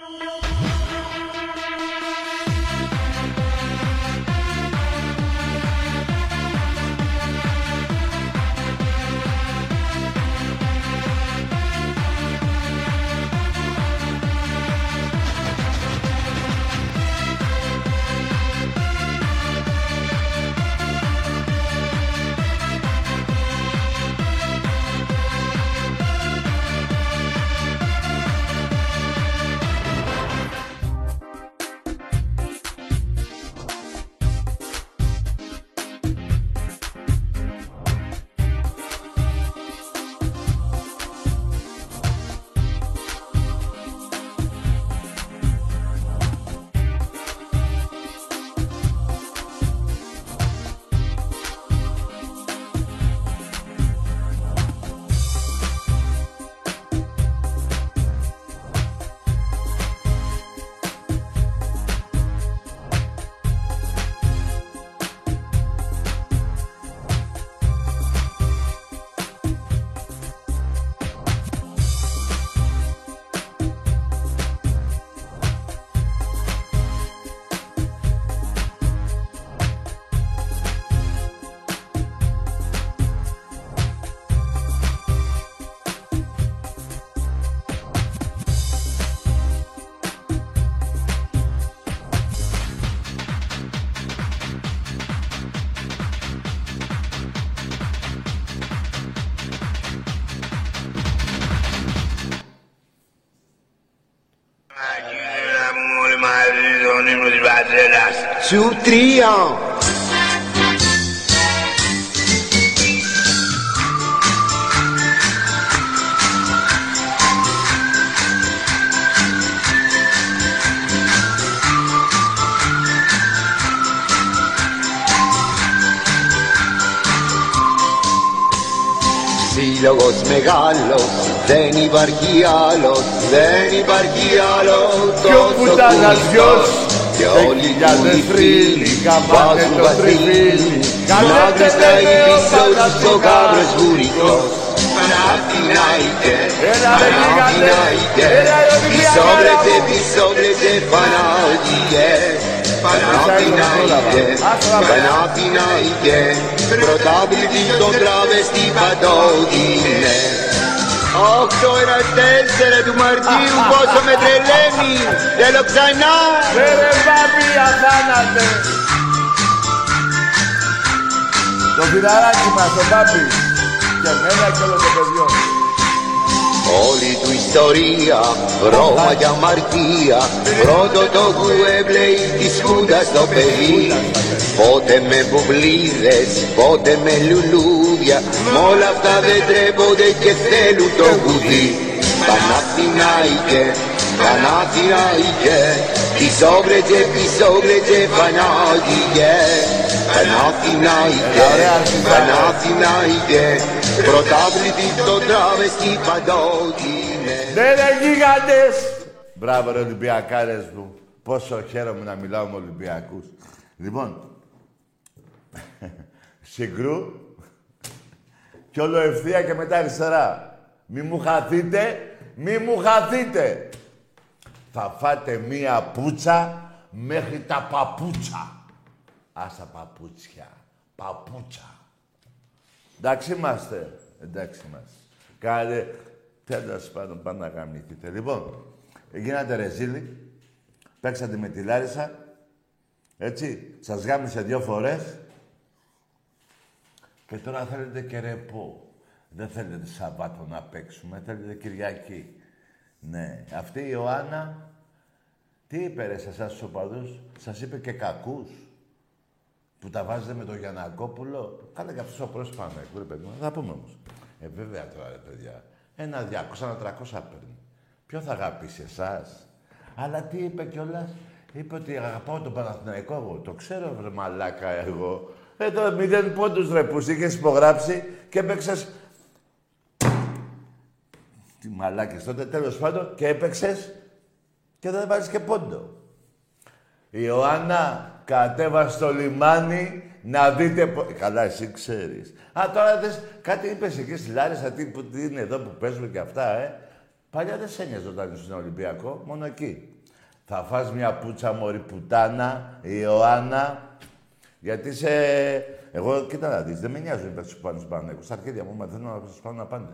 No. Σου τρία. Σύλλογος μεγάλος, δεν υπάρχει άλλος, δεν υπάρχει άλλος. Πιο πουτάνας γιος και όλοι χιλιάδες οι θρύλοι φίλοι καμπάνε βάζουν το τριβίλι Μαύρες Καλέτε τα με πίσω όπα τους ο γάβρος βουρικός Παναθηνάιτε, Έλα, ρε, γίγαντε. Παναθηνάιτε Έλα, ρε, Πισόβρετε, γίγαντε. πισόβρετε, Παναθηνάιτε Παναθηνάιτε, Παναθηνάιτε Πρωτάβλητη στον τραβεστή παντόδινε Όκτω ένα τέσσερα του Μαρτίου πόσο με τρελαίνει. Θέλω ξανά. Ρε ρε μπάμπη αθάνατε. Το φιλαράκι μας, το μπάμπη Και εμένα και όλο το παιδιό. Όλη του ιστορία, Ρώμα για αμαρτία. Πρώτο το κουέμπλεϊ της Χούντας στο παιδί. Πότε με μπουμπλίδες, πότε με λουλούδια. Μ' όλα αυτά δεν τρέπονται και θέλουν το κουδί Παναθηνάικε, Παναθηνάικε Πισόβρετζε, πισόβρετζε, Πανάγιγε Παναθηνάικε, Παναθηνάικε Πρωτάβλητη το τράβεστη παντόδινε Ναι ρε γίγαντες. Μπράβο ρε Ολυμπιακάρες μου. Πόσο χαίρομαι να μιλάω με Ολυμπιακούς. Λοιπόν Συγκρού. Κι όλο ευθεία και μετά αριστερά. Μη μου χαθείτε Μη μου χαθείτε Θα φάτε μία πούτσα Μέχρι τα παπούτσα Άσα παπούτσια Παπούτσα Εντάξει είμαστε. Εντάξει είμαστε. Κάνε. Τέλος πάντων, πάντα να γαμηθείτε. Λοιπόν, γίνατε ρεζίλοι. Παίξατε με τη Λάρισα. Έτσι. Σας γάμισε δύο φορές. Και τώρα θέλετε και ρεπό. Δεν θέλετε Σαββάτο να παίξουμε. Θέλετε Κυριακή. Ναι. Αυτή η Ιωάννα. Τι είπε ρε σε εσάς τους οπαδούς; Σας είπε και κακούς που τα βάζετε με τον Γιανακόπουλο; Καλά και αυτός ο πρόσωπο πάμε, ρε παιδί μου. Θα πούμε όμως. Ε, βέβαια τώρα, ρε παιδιά. Ένα 200, ένα 300 παίρνει. Ποιο θα αγαπήσει εσάς; Αλλά τι είπε κιόλας; Είπε ότι αγαπάω τον Παναθηναϊκό εγώ. Το ξέρω, βρε μαλάκα εγώ. Ε, τώρα μηδέν πόντους ρε που είχες υπογράψει και έπαιξες... Τι μαλάκες τότε, τέλος πάντων, και έπαιξες και δεν βάζεις και πόντο. Η Ιωάννα κατέβασε στο λιμάνι να δείτε... πο- Καλά, εσύ ξέρεις. Α, τώρα δες, κάτι είπες εκεί στη Λάρισα, τι, που, τι είναι εδώ που παίζουμε και αυτά, ε. Παλιά δεν σε ένοιαζε όταν ήσουν Ολυμπιακό, μόνο εκεί. Θα φας μια πουτσα μωρή πουτάνα, η Ιωάννα, γιατί σε... Εγώ, κοίτα να δεις, δεν με νοιάζουν οι παίκτες που πάνε στον Παναγιώτο. Στα αρχίδια μου μαθαίνω να σας πάνε να πάνε.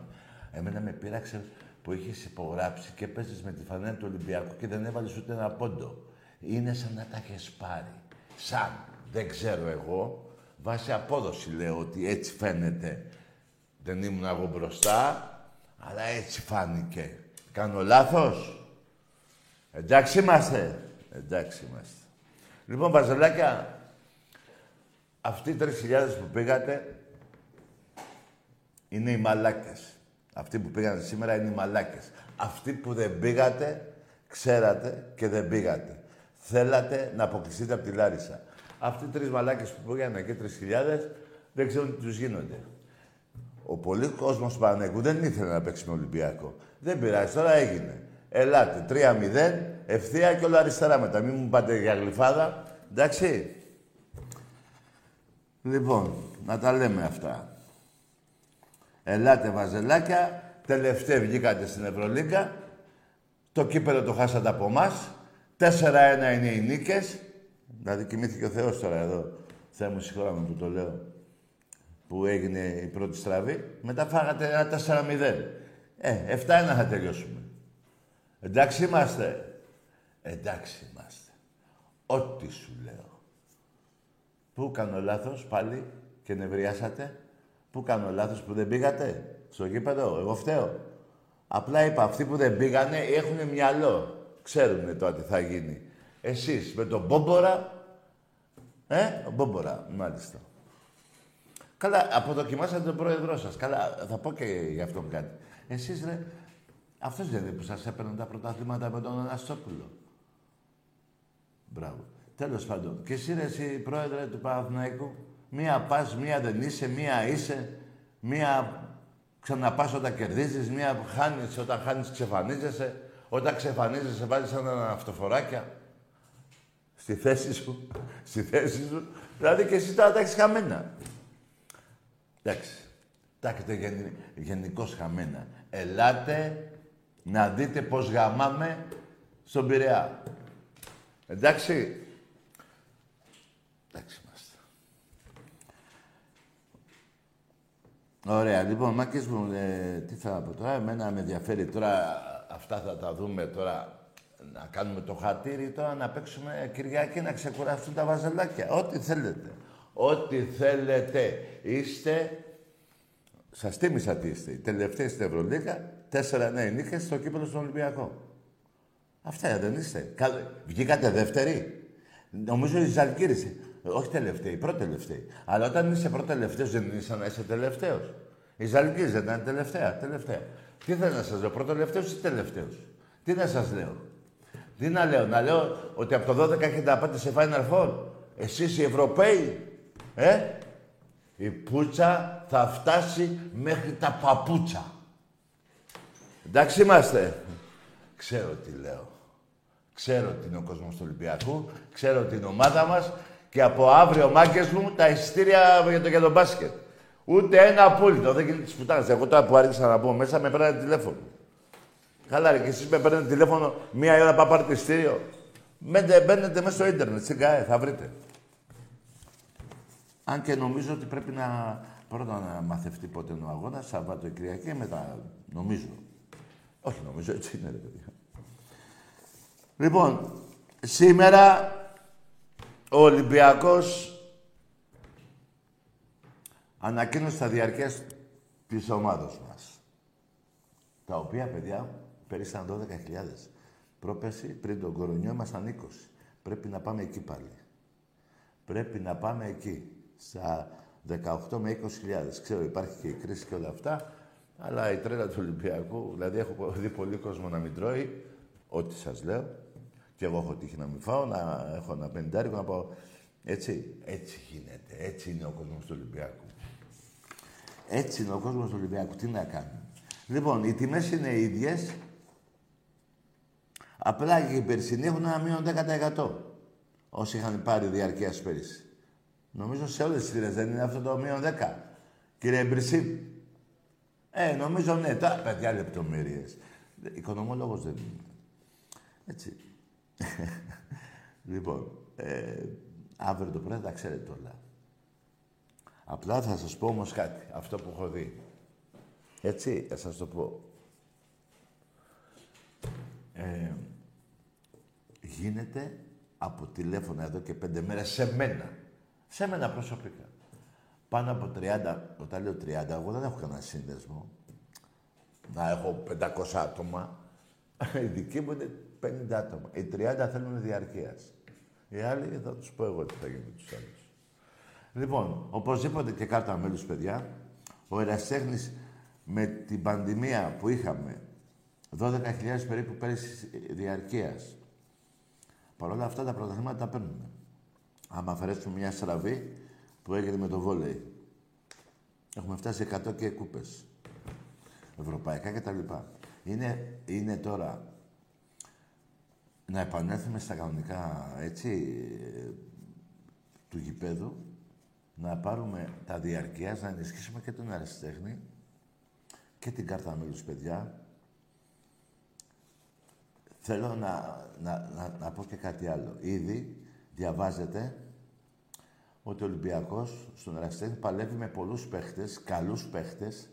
Εμένα με πείραξε που είχες υπογράψει και παίζεις με τη φανέλα του Ολυμπιακού και δεν έβαλες ούτε ένα πόντο. Είναι σαν να τα έχεις πάρει. Σαν, δεν ξέρω εγώ, βάσει απόδοση λέω ότι έτσι φαίνεται. Δεν ήμουν εγώ μπροστά, αλλά έτσι φάνηκε. Κάνω λάθος; Εντάξει είμαστε. Εντάξει είμαστε. Λοιπόν, Βαζελάκια, αυτοί οι 3.000 που πήγατε είναι οι μαλάκες. Αυτοί που πήγατε σήμερα είναι οι μαλάκες. Αυτοί που δεν πήγατε, ξέρατε και δεν πήγατε. Θέλατε να αποκλειστείτε από τη Λάρισα. Αυτοί οι τρεις μαλάκες που πήγαν εκεί, 3.000, δεν ξέρουν τι τους γίνονται. Ο πολλή κόσμος του Παναγικού δεν ήθελε να παίξει με Ολυμπιακό. Δεν πειράζει, τώρα έγινε. Ελάτε, 3-0, ευθεία και όλα αριστερά μετά. Μην μου πάτε για γλυφάδα, εντάξει. Λοιπόν, να τα λέμε αυτά. Ελάτε βαζελάκια, τελευταία βγήκατε στην Ευρωλίγκα. Το κύπελο το χάσατε από εμάς. 4-1 είναι οι νίκες. Δηλαδή κοιμήθηκε ο Θεός τώρα εδώ. Θεέ μου συγχωράμε που το λέω. Που έγινε η πρώτη στραβή. Μετά φάγατε ένα 4-0. Ε, 7-1 θα τελειώσουμε. Εντάξει είμαστε. Εντάξει είμαστε. Ό,τι σου λέω. Πού κάνω λάθος πάλι και νευριάσατε. Πού κάνω λάθος που δεν πήγατε; Στο γήπεδο. Εγώ φταίω. Απλά είπα αυτοί που δεν πήγανε έχουν μυαλό. Ξέρουν τώρα τι θα γίνει. Εσείς με τον Μπόμπορα. Ε, ο Μπόμπορα, μάλιστα. Καλά, αποδοκιμάσατε τον πρόεδρό σας. Καλά, θα πω και για αυτόν κάτι. Εσείς, ρε, αυτός δεν είναι που σας έπαιρνε τα πρωταθλήματα με τον Αναστόπουλο. Μπράβο. Τέλος πάντων. Και εσύ, ρε, εσύ, πρόεδρε του Παναθηναϊκού, μία πας, μία δεν είσαι, μία είσαι, μία ξαναπάς όταν κερδίζεις, μία χάνεις, όταν χάνεις ξεφανίζεσαι, όταν ξεφανίζεσαι βάζεις ένα αυτοφοράκια στη θέση σου, στη θέση σου. Δηλαδή και εσύ τώρα τα έχεις χαμένα. Εντάξει. Τα έχετε γεν, γενικώς χαμένα. Ελάτε να δείτε πώς γαμάμε στον Πειραιά. Εντάξει. Εντάξει είμαστε. Ωραία. Λοιπόν, μάκες μου, ε, τι θα πω τώρα. Εμένα με ενδιαφέρει τώρα, αυτά θα τα δούμε τώρα, να κάνουμε το χατήρι τώρα, να παίξουμε Κυριακή, να ξεκουραστούν τα βαζελάκια. Ό,τι θέλετε. Ό,τι θέλετε. Είστε Σας τίμησα τι είστε. Οι τελευταίοι στην Ευρωλίγα, τέσσερα νέοι νίκε στο κύπελο στον Ολυμπιακό. Αυτά δεν είστε. Βγήκατε δεύτεροι. Νομίζω η Ζαλγκύρης. Όχι τελευταίοι, πρώτη τελευταίοι. Αλλά όταν είσαι πρώτο τελευταίο, δεν είσαι να είσαι τελευταίος. Η Ζαλγκύρη δεν ήταν τελευταία. τελευταία. Τι θέλω να σας λέω, πρώτο τελευταίο ή τελευταίο. Τι να σας λέω; Τι να λέω, να λέω ότι από το 12 έχετε να πάτε σε Final Four; Εσείς οι Ευρωπαίοι, ε, η πουτσα θα φτάσει μέχρι τα παπούτσα. Εντάξει είμαστε. Ξέρω τι λέω. Ξέρω τι είναι ο κόσμος του Ολυμπιακού. Ξέρω την ομάδα μας. Και από αύριο, μάγκες μου, τα εισιτήρια για το, για το μπάσκετ. Ούτε ένα απόλυτο. Δεν γίνεται τη πουτάνα. Εγώ τώρα που άρχισα να πω μέσα, με παίρνετε τηλέφωνο. Καλά, ρε, και εσείς με παίρνετε τηλέφωνο μία ώρα να πάρετε εισιτήριο; Μπαίνετε μέσα στο ίντερνετ, στην ΚΑΕ, θα βρείτε. Αν και νομίζω ότι πρέπει να πρώτα να μαθευτεί πότε είναι ο αγώνας, Σαββάτο Κυριακή και μετά. Νομίζω. Όχι νομίζω, έτσι είναι ρε παιδιά. Λοιπόν, σήμερα ο Ολυμπιακός ανακοίνωσε τα διαρκεία της ομάδος μας. Τα οποία, παιδιά, περίσσαν 12.000. Πρόπεση, πριν τον κορονιό, ήμασταν 20. Πρέπει να πάμε εκεί πάλι. Πρέπει να πάμε εκεί στα 18 με 20 χιλιάδες. Ξέρω υπάρχει και η κρίση και όλα αυτά, αλλά η τρέλα του Ολυμπιακού, δηλαδή έχω δει πολύ κόσμο να μην τρώει, ό,τι σας λέω, και εγώ έχω τύχει να μην φάω, να έχω ένα πεντάρικο να πάω. Έτσι, έτσι γίνεται. Έτσι είναι ο κόσμος του Ολυμπιακού. Έτσι είναι ο κόσμος του Ολυμπιακού. Τι να κάνουμε. Λοιπόν, οι τιμές είναι οι ίδιες. Απλά και οι περσινοί έχουν ένα μείον 10% όσοι είχαν πάρει διαρκεία πέρυσι. Νομίζω σε όλες τις θύρες δεν είναι αυτό το μείον 10. Κύριε Μπρισί. Ε, νομίζω ναι, τα παιδιά λεπτομέρειες. Οικονομόλογος δεν είμαι. Έτσι. λοιπόν, ε, αύριο το πρωί θα τα ξέρετε όλα. Απλά θα σας πω όμως κάτι, αυτό που έχω δει. Έτσι, θα σας το πω. Ε, γίνεται από τηλέφωνα εδώ και πέντε μέρες σε μένα. Σε μένα προσωπικά. Πάνω από 30, όταν λέω 30, εγώ δεν έχω κανένα σύνδεσμο. Να έχω 500 άτομα. Οι δικοί μου είναι 50 άτομα. Οι 30 θέλουν διαρκείας. Οι άλλοι θα τους πω εγώ τι θα γίνει με τους άλλους. Λοιπόν, οπωσδήποτε και κάρτα μέλους, παιδιά, ο ερασιτέχνης με την πανδημία που είχαμε, 12.000 περίπου πέρυσι διαρκείας. Παρ' όλα αυτά τα πρωταθλήματα τα παίρνουμε. Άμα αφαιρέσουμε μια στραβή που έγινε με το βόλεϊ. Έχουμε φτάσει 100 και κούπες. Ευρωπαϊκά και τα λοιπά. Είναι, είναι τώρα να επανέλθουμε στα κανονικά, έτσι, του γηπέδου, να πάρουμε τα διαρκείας, να ενισχύσουμε και τον αριστέχνη και την κάρτα μέλους, παιδιά. Θέλω να, να, να, να πω και κάτι άλλο. Ήδη διαβάζετε ότι ο Ολυμπιακός στον αριστέχνη παλεύει με πολλούς παίχτες, καλούς παίχτες.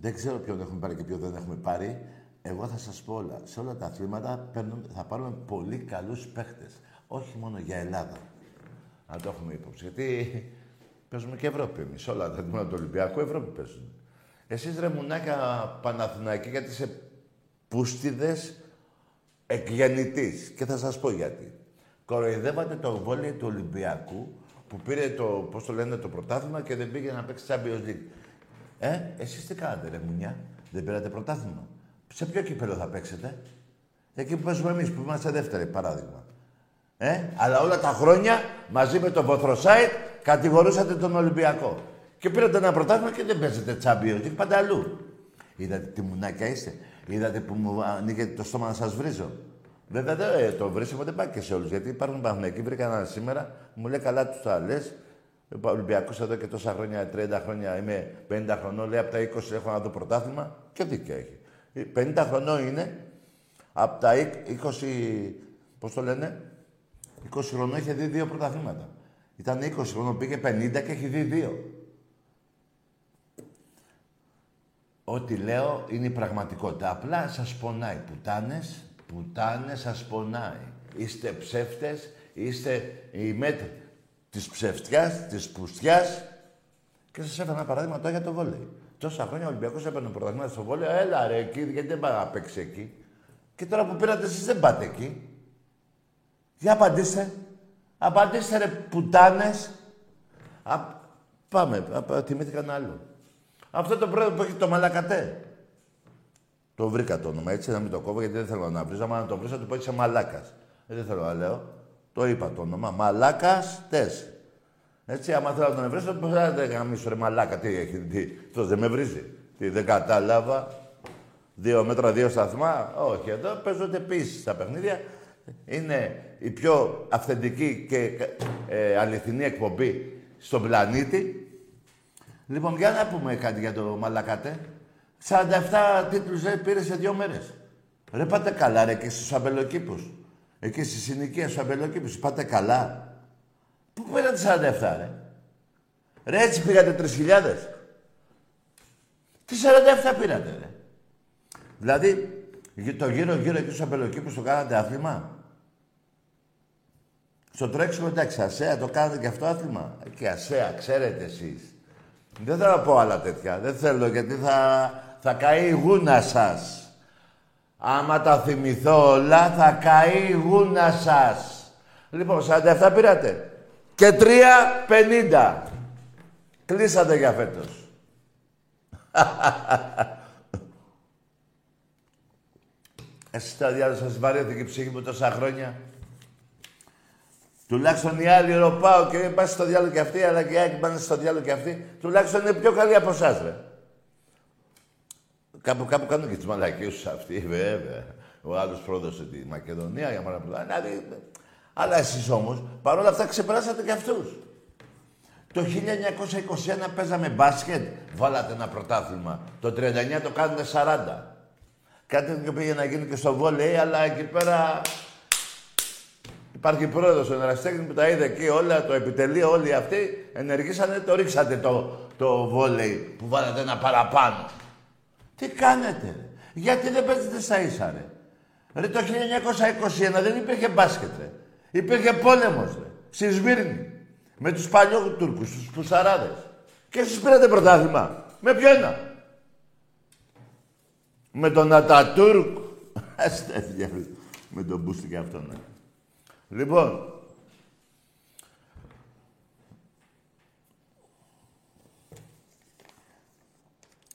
Δεν ξέρω ποιον έχουμε πάρει και ποιον δεν έχουμε πάρει. Εγώ θα σας πω όλα. Σε όλα τα αθλήματα θα πάρουμε πολύ καλούς παίχτες. Όχι μόνο για Ελλάδα. Να το έχουμε υπόψη. Γιατί παίζουμε και Ευρώπη εμείς. Όλα τα αθλήματα του Ολυμπιακού Ευρώπη παίζουν. Εσείς ρε μουνάκια Παναθηναϊκοί, γιατί είσαι πούστιδες εκγεννητής. Και θα σας πω γιατί. Κοροϊδεύατε το βόλιο του Ολυμπιακού που πήρε το, πώς το λένε, το πρωτάθλημα και δεν πήγε να παίξει Champions League. Ε, εσείς τι κάνατε ρε μουνιά, δεν πήρατε πρωτάθλημα. Σε ποιο κύπελο θα παίξετε; Εκεί που παίζουμε εμείς, που είμαστε δεύτεροι, παράδειγμα. Ε, αλλά όλα τα χρόνια, μαζί με τον Βοθροσάιτ, κατηγορούσατε τον Ολυμπιακό. Και πήρατε ένα πρωτάθλημα και δεν παίζετε Champions League, πάντα αλλού. Είδατε τι μουνάκια είστε. Είδατε που μου ανοίγετε το στόμα να σας βρίζω. Βέβαια δεν ε, το βρίσκω, δεν πάει και σε όλους. Γιατί υπάρχουν Παναγενικοί, βρήκα έναν σήμερα, μου λέει καλά τους τα λες. Ο Ολυμπιακός εδώ και τόσα χρόνια, 30 χρόνια, είμαι 50 χρονών, λέει από τα 20 έχω να δω πρωτάθλημα. Και δίκιο έχει. 50 χρονών είναι, από τα 20, πώς το λένε, 20 χρονών είχε δει δύο πρωταθλήματα. Ήταν 20 χρονών, πήγε 50 και έχει δει δύο. Ό,τι λέω είναι η πραγματικότητα. Απλά σας πονάει πουτάνες, πουτάνες σας πονάει. Είστε ψεύτες, είστε οι μέτρη της ψευτιάς, της πουστιάς και σας έφερα ένα παράδειγμα τώρα για το βόλεϊ. Τόσα χρόνια ο Ολυμπιακός έπαιρνε πρωταθλήματα στο βόλεϊ, έλα ρε εκεί, γιατί δεν πάει να παίξει εκεί. Και τώρα που πήρατε εσείς δεν πάτε εκεί. Για απαντήστε. Απαντήστε ρε πουτάνες. Α, πάμε, θυμήθηκα ένα άλλο. Αυτό το πρώτο που έχει το μαλακατέ. Το βρήκα το όνομα έτσι, να μην το κόβω γιατί δεν θέλω να βρει. Αν να το βρει, θα του πω είσαι μαλάκας. Ε, δεν θέλω να λέω. Το είπα το όνομα. Μαλάκας τες. Έτσι, άμα θέλω να τον βρει, θα του πω δεν γαμίσω ρε μαλάκα. Τι έχει, τι. Αυτός δεν με βρίζει. Τι, δεν κατάλαβα. Δύο μέτρα, δύο σταθμά. Όχι, εδώ παίζονται επίσης στα παιχνίδια. Είναι η πιο αυθεντική και ε, αληθινή εκπομπή στον πλανήτη. Λοιπόν, για να πούμε κάτι για το Μαλακατέ. 47 τίτλους ρε, πήρε σε δύο μέρες. Ρε πάτε καλά ρε και στους αμπελοκήπους. Εκεί στη συνοικία στους αμπελοκήπους. Πάτε καλά. Πού πήρατε 47 ρε; Ρε έτσι πήγατε 3.000. Τι 47 πήρατε ρε; Δηλαδή το γύρω γύρω εκεί στους αμπελοκήπους το κάνατε άθλημα; Στο τρέξιμο εντάξει, ασέα το κάνετε και αυτό άθλημα; Και ασέα, ξέρετε εσείς. Δεν θέλω να πω άλλα τέτοια. Δεν θέλω γιατί θα, θα καεί η γούνα σας. Άμα τα θυμηθώ όλα, θα καεί η γούνα σας. Λοιπόν, 47 πήρατε. Και 3,50. Κλείσατε για φέτος. Εσείς τα διάλογα σας βαρέθηκε η ψυχή μου τόσα χρόνια. Τουλάχιστον οι άλλοι ρωτάω και πάνε στο διάλογο και αυτοί, αλλά και οι άλλοι πάνε στο διάλογο και αυτοί, τουλάχιστον είναι πιο καλοί από εσάς, ρε. Κάπου, κάπου κάνουν και τις μαλακίε του αυτοί, βέβαια. Ο άλλος πρόδωσε τη Μακεδονία για μάνα Δηλαδή, αλλά εσείς όμως παρόλα αυτά ξεπεράσατε και αυτούς. Το 1921 παίζαμε μπάσκετ, βάλατε ένα πρωτάθλημα. Το 39 το κάνουμε 40. Κάτι τέτοιο πήγε να γίνει και στο βόλεϊ, αλλά εκεί πέρα υπάρχει πρόεδρος ο Εραστέχνη που τα είδε εκεί όλα, το επιτελείο, όλοι αυτοί ενεργήσανε, το ρίξατε το, το βόλεϊ που βάλατε ένα παραπάνω. Τι κάνετε, ρε. γιατί δεν παίζετε στα ίσα, ρε. Ρε το 1921 δεν υπήρχε μπάσκετ, ρε. Υπήρχε πόλεμος, ρε. Στη Σμύρνη. Με τους Τούρκους, τους Πουσαράδες. Και εσείς πήρατε πρωτάθλημα. Με ποιο ένα; Με τον Ατατούρκ. Αστέφια. Με τον Μπούστη και αυτόν. Ναι. Λοιπόν.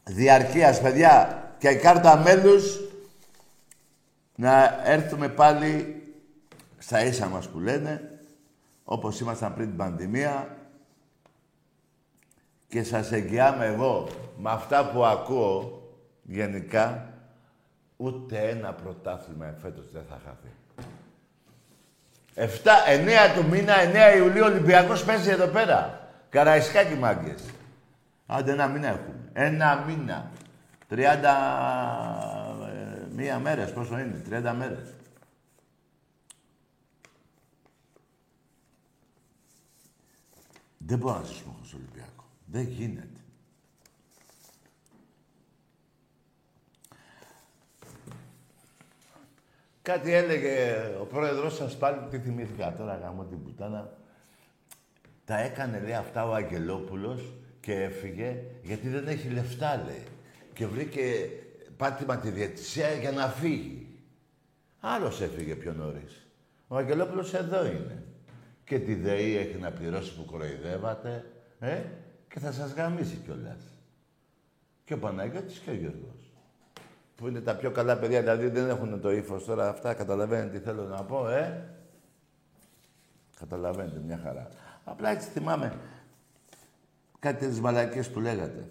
Διαρκείας, παιδιά. Και η κάρτα μέλους να έρθουμε πάλι στα ίσα μας που λένε, όπως ήμασταν πριν την πανδημία και σας εγγυάμαι εγώ με αυτά που ακούω γενικά ούτε ένα πρωτάθλημα φέτος δεν θα χαθεί. 7, 9 του μήνα, 9 Ιουλίου, Ολυμπιακός παίζει εδώ πέρα. Καραϊσκάκι μάγκες. Άντε ένα μήνα έχουμε. Ένα μήνα. 30 ε, μία μέρες, πόσο είναι, 30 μέρες. Δεν μπορώ να ζήσουμε χωρίς Ολυμπιακό. Δεν γίνεται. Κάτι έλεγε ο πρόεδρος σας πάλι, τι θυμήθηκα τώρα, γάμω την πουτάνα. Τα έκανε, λέει, αυτά ο Αγγελόπουλος και έφυγε, γιατί δεν έχει λεφτά, λέει. Και βρήκε πάτημα τη διαιτησία για να φύγει. Άλλος έφυγε πιο νωρίς. Ο Αγγελόπουλος εδώ είναι και τη ΔΕΗ έχει να πληρώσει που κοροϊδεύατε, ε, και θα σας γαμίσει κιόλας. Και ο Παναγιώτης και ο Γιώργος. Που είναι τα πιο καλά παιδιά, δηλαδή δεν έχουν το ύφος τώρα αυτά, καταλαβαίνετε τι θέλω να πω, ε. Καταλαβαίνετε μια χαρά. Απλά έτσι θυμάμαι κάτι τις μαλακίες που λέγατε.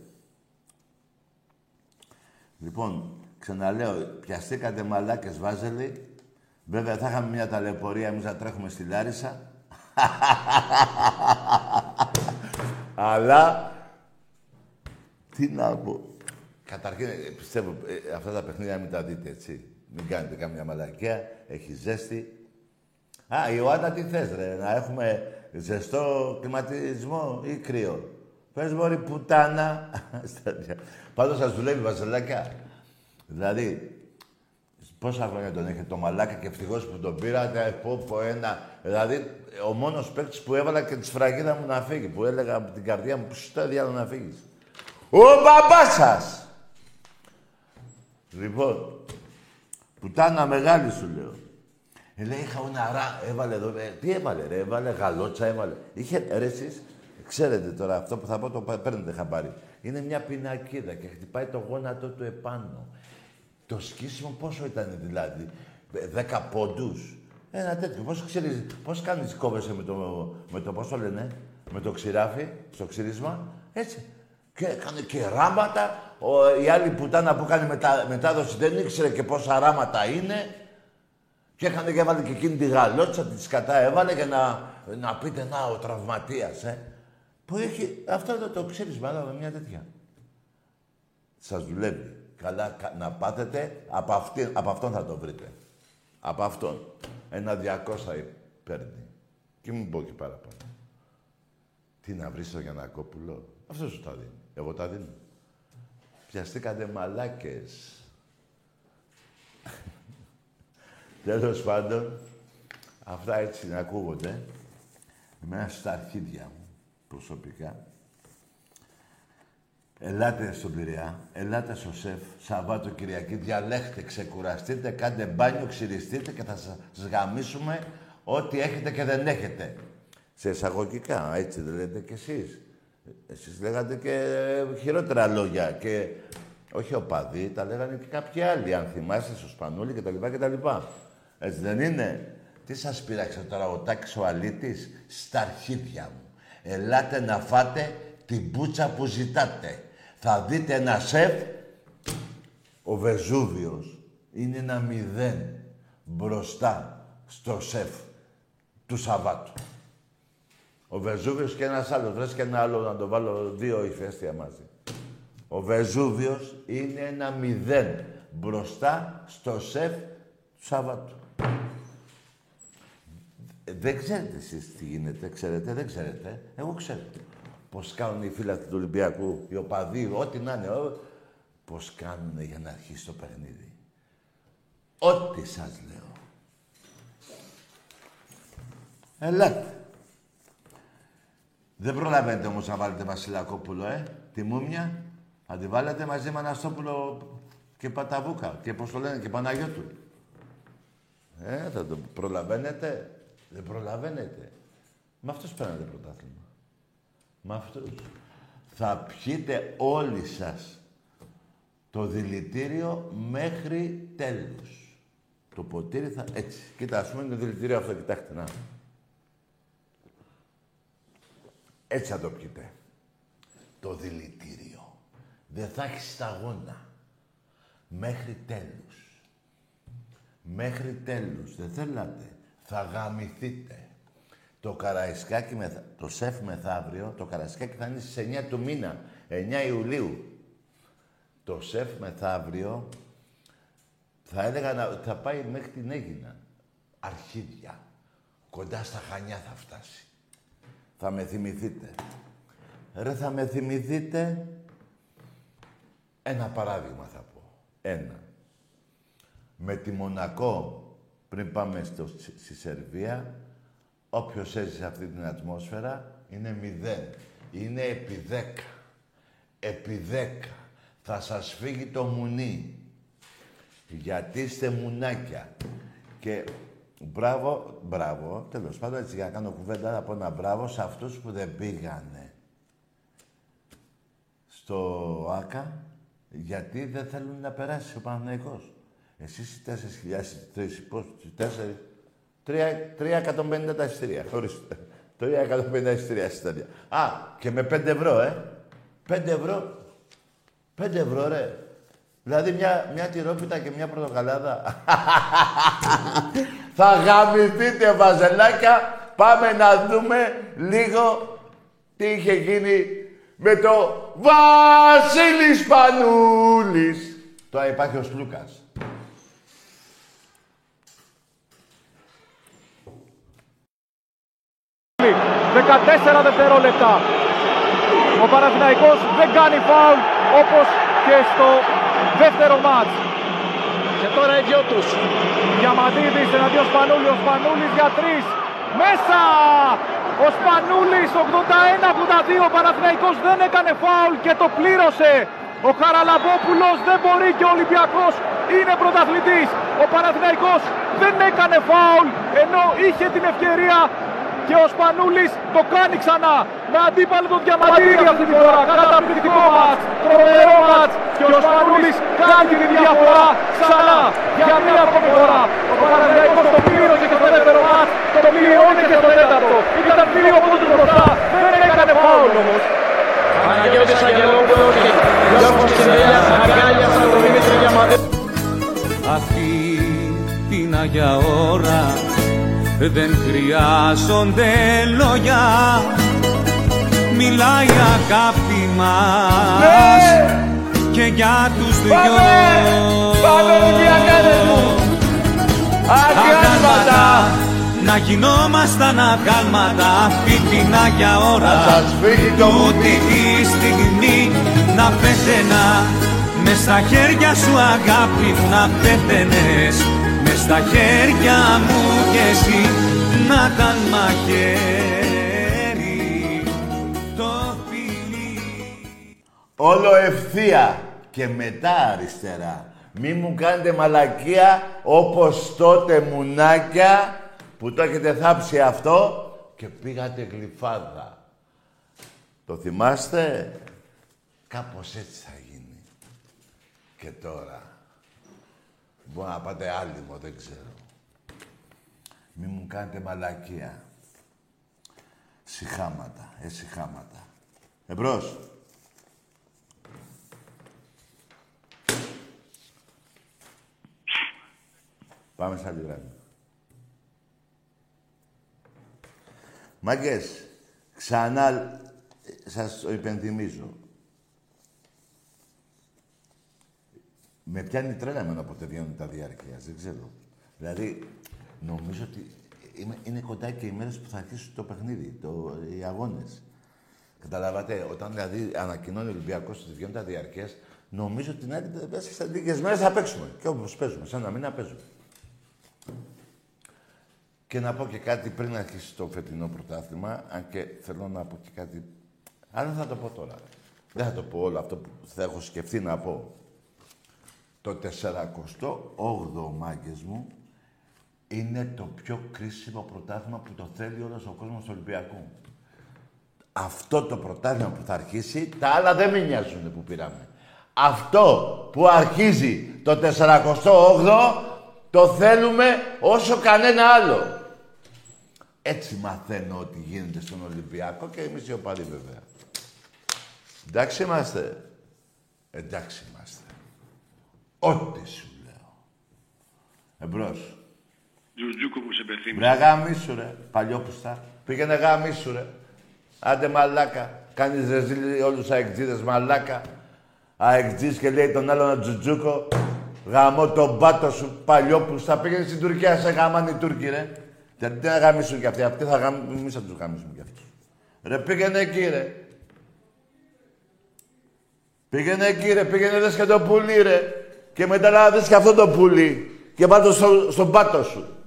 Λοιπόν, ξαναλέω, πιαστήκατε μαλάκες βάζελοι. Βέβαια θα είχαμε μια ταλαιπωρία εμείς να τρέχουμε στη Λάρισα. Αλλά, τι να πω. Καταρχήν, ε, πιστεύω, ε, αυτά τα παιχνίδια μην τα δείτε, έτσι. Μην κάνετε καμιά μαλακία, έχει ζέστη. Α, Ιωάννα, τι θες, ρε, να έχουμε ζεστό κλιματισμό ή κρύο; Πες μωρή πουτάνα. Πάντως σας δουλεύει βασιλάκια. Δηλαδή, Πόσα χρόνια τον έχετε το μαλάκα και ευτυχώς που τον πήρατε. Πω, πω, ένα. Δηλαδή, ο μόνος παίκτης που έβαλα και τη σφραγίδα μου να φύγει. Που έλεγα από την καρδιά μου, στο διάλογο να φύγεις. Ο μπαμπάς σας! Λοιπόν, πουτάνα μεγάλη σου λέω. Ε, λέει, είχα ουναρά, έβαλε εδώ, ε, τι έβαλε ρε, έβαλε γαλότσα, έβαλε. Είχε, ρε εσείς, ξέρετε τώρα, αυτό που θα πω το παίρνετε χαμπάρι. Είναι μια πινακίδα και χτυπάει το γόνατο του επάνω. Το σκίσιμο πόσο ήταν δηλαδή, δέκα πόντους; Ένα τέτοιο. Πώς ξέρεις, πώς κάνεις κόβεσαι με το, με το, πώς το λένε, με το ξηράφι, στο ξύρισμα. Έτσι. Και έκανε και ράματα. Ο, η άλλη πουτάνα που κάνει μετα, μετάδοση δεν ήξερε και πόσα ράματα είναι. Και έκανε και έβαλε και εκείνη τη γαλότσα, τη σκατά έβαλε για να, να πείτε να ο τραυματίας, ε. Που έχει αυτό το, το ξύρισμα, αλλά μια τέτοια. Σας δουλεύει καλά να πάθετε, από, αυτή, από αυτόν θα το βρείτε. Από αυτόν. Ένα 200 παίρνει. Και μην πω και παραπάνω. Τι να βρεις στο Γιανακόπουλο; Αυτό σου τα δίνει. Εγώ τα δίνω. Πιαστήκατε μαλάκες. Τέλος πάντων, αυτά έτσι να ακούγονται. Εμένα στα αρχίδια μου, προσωπικά. Ελάτε στον Πειραιά, ελάτε στο ΣΕΦ, Σαββάτο Κυριακή, διαλέχτε, ξεκουραστείτε, κάντε μπάνιο, ξυριστείτε και θα σας γαμίσουμε ό,τι έχετε και δεν έχετε. Σε εισαγωγικά, έτσι δεν λέτε κι εσείς. Εσείς λέγατε και χειρότερα λόγια και όχι οπαδοί, τα λέγανε και κάποιοι άλλοι, αν θυμάστε, στο Σπανούλι κτλ. λοιπά. Έτσι δεν είναι; Τι σας πειράξε τώρα ο Τάκης ο Αλήτης, στα αρχίδια μου. Ελάτε να φάτε την πουτσα που ζητάτε θα δείτε ένα σεφ, ο Βεζούβιος είναι ένα μηδέν μπροστά στο σεφ του Σαββάτου. Ο Βεζούβιος και ένας άλλος. Βρες και ένα άλλο να το βάλω δύο ηφαίστεια μαζί. Ο Βεζούβιος είναι ένα μηδέν μπροστά στο σεφ του Σάββατου. Δεν ξέρετε εσείς τι γίνεται, ξέρετε, δεν ξέρετε. Εγώ ξέρω. Πώς κάνουν οι φίλοι του Ολυμπιακού, οι οπαδοί, ό,τι να είναι, πώς κάνουν για να αρχίσει το παιχνίδι. Ό,τι σας λέω. Ελάτε. Δεν προλαβαίνετε όμως να βάλετε Βασιλακόπουλο, ε, τη μούμια. Να τη βάλετε μαζί με Αναστόπουλο και Παταβούκα και πώς το λένε και Παναγιώτου. Ε, θα το προλαβαίνετε. Δεν προλαβαίνετε. Με αυτούς παίρνετε πρωτάθλημα. Με αυτούς. Θα πιείτε όλοι σας το δηλητήριο μέχρι τέλους. Το ποτήρι θα... Έτσι. Κοίτα, ας πούμε το δηλητήριο αυτό, κοιτάξτε, να. Έτσι θα το πιείτε. Το δηλητήριο. Δεν θα έχει σταγόνα. Μέχρι τέλους. Μέχρι τέλους. Δεν θέλατε. Θα γαμηθείτε. Το καραϊσκάκι, με, το σεφ μεθαύριο, το καραϊσκάκι θα είναι στις 9 του μήνα. 9 Ιουλίου. Το σεφ μεθαύριο θα έλεγα να θα πάει μέχρι την Έγινα. Αρχίδια. Κοντά στα Χανιά θα φτάσει. Θα με θυμηθείτε. Ρε, θα με θυμηθείτε. Ένα παράδειγμα θα πω. Ένα. Με τη Μονακό, πριν πάμε στο, στη Σερβία, όποιος έζησε αυτή την ατμόσφαιρα, είναι μηδέν. Είναι επί δέκα. Επί δέκα. Θα σας φύγει το μουνί. Γιατί είστε μουνάκια. Και Μπράβο, μπράβο. Τέλος πάντων, έτσι για να κάνω κουβέντα, θα πω ένα μπράβο σε αυτούς που δεν πήγανε στο ΆΚΑ, γιατί δεν θέλουν να περάσει ο Παναθηναϊκός. Εσείς οι 4.000, τρεις, πώς, τέσσερις, τρία, 350 τα εισιτήρια. Ορίστε. 350 εισιτήρια εισιτήρια. Α, και με 5 ευρώ, ε. 5 ευρώ. 5 ευρώ, ρε. Δηλαδή μια, μια τυρόπιτα και μια πρωτοκαλάδα. Θα γαμηθείτε, βαζελάκια. Πάμε να δούμε λίγο τι είχε γίνει με το Βασίλης Πανούλης. Τώρα υπάρχει ο Σλούκας. 14 δευτερόλεπτα. Ο Παναθηναϊκός δεν κάνει φάουλ όπως και στο δεύτερο μάτς. Και τώρα οι δυο τους. Διαμαντίδης εναντίον Σπανούλη. Ο Σπανούλης για τρεις. Μέσα! Ο Σπανούλης 81-82. Ο Παναθηναϊκός δεν έκανε φάουλ και το πλήρωσε. Ο Καραλαμπόπουλος δεν μπορεί και ο Ολυμπιακός είναι πρωταθλητής. Ο Παναθηναϊκός δεν έκανε φάουλ ενώ είχε την ευκαιρία και ο Σπανούλης το κάνει ξανά με αντίπαλο τον Διαμαντήρη αυτή τη φορά. Καταπληκτικό μάτς, τρομερό μάτς και ο Σπανούλης κάνει τη διαφορά ξανά για μία ακόμη φορά. Ο Παναγιακός το πλήρωσε και στο δεύτερο μάτς, το πληρώνει και στο τέταρτο. Ήταν δύο πόντους μπροστά, δεν έκανε φάουλ όμως. Παναγιώτης Αγγελόπουλος δεν χρειάζονται λόγια. Μιλάει η αγάπη μας ναι. και για τους δυο. Αγάλματα να γινόμασταν αγάλματα αυτή την Άγια ώρα. Τούτη τη στιγμή να πέθαινα. Μες στα χέρια σου αγάπη να πέθαινες. Μες στα χέρια μου και εσύ να ήταν μαχαίρι το φιλί Όλο ευθεία και μετά αριστερά. Μη μου κάνετε μαλακία όπως τότε μουνάκια που το έχετε θάψει αυτό και πήγατε γλυφάδα. Το θυμάστε; Κάπως έτσι θα γίνει. Και τώρα. Μπορεί να πάτε άλυμο, δεν ξέρω. Μη μου κάνετε μαλακία. Συχάματα, ε, συχάματα. Εμπρός. Πάμε σε άλλη γραμμή. Μάγκες, ξανά σας το υπενθυμίζω. Με πιάνει τρέλα εμένα ποτέ βγαίνουν τα διάρκειας, δεν ξέρω. Δηλαδή, νομίζω ότι είναι κοντά και οι μέρες που θα αρχίσει το παιχνίδι, το, οι αγώνες. Καταλάβατε, όταν δηλαδή ανακοινώνει ο Ολυμπιακός ότι βγαίνουν τα διαρκές, νομίζω ότι την άλλη μέσα σε λίγες μέρες θα παίξουμε. Και όπως παίζουμε, σαν να μην να παίζουμε. Και να πω και κάτι πριν αρχίσει το φετινό πρωτάθλημα, αν και θέλω να πω και κάτι. Αλλά δεν θα το πω τώρα. Δεν θα το πω όλο αυτό που θα έχω σκεφτεί να πω. Το 48ο μάγκες μου είναι το πιο κρίσιμο πρωτάθλημα που το θέλει όλος ο κόσμος του Ολυμπιακού. Αυτό το πρωτάθλημα που θα αρχίσει, τα άλλα δεν με νοιάζουν που πήραμε. Αυτό που αρχίζει το 48ο, το θέλουμε όσο κανένα άλλο. Έτσι μαθαίνω ότι γίνεται στον Ολυμπιακό και εμείς οι οπαδοί βέβαια. Εντάξει είμαστε. Εντάξει είμαστε. Ό,τι σου λέω. Εμπρός. Τζουτζούκο που σε πεθύμισε. Ρε γάμισου ρε, παλιόπουστα. Πήγαινε γάμισου ρε. Άντε μαλάκα. Κάνεις ρεζίλ όλους τους αεκτζίδες μαλάκα. Αεκτζής και λέει τον άλλον Τζουτζούκο. Γαμώ τον πάτο σου παλιόπουστα. Πήγαινε στην Τουρκία, σε γάμαν οι Τούρκοι ρε. Γιατί να γαμίσουν κι αυτοί. Αυτοί θα γαμίσουν, εμείς θα τους γαμίσουμε κι αυτούς. Ρε πήγαινε εκεί ρε. Πήγαινε εκεί ρε, πήγαινε δες και το πουλί ρε. Και μετά να δεις και αυτό το πουλί. Και πάντω στο, στον πάτο σου.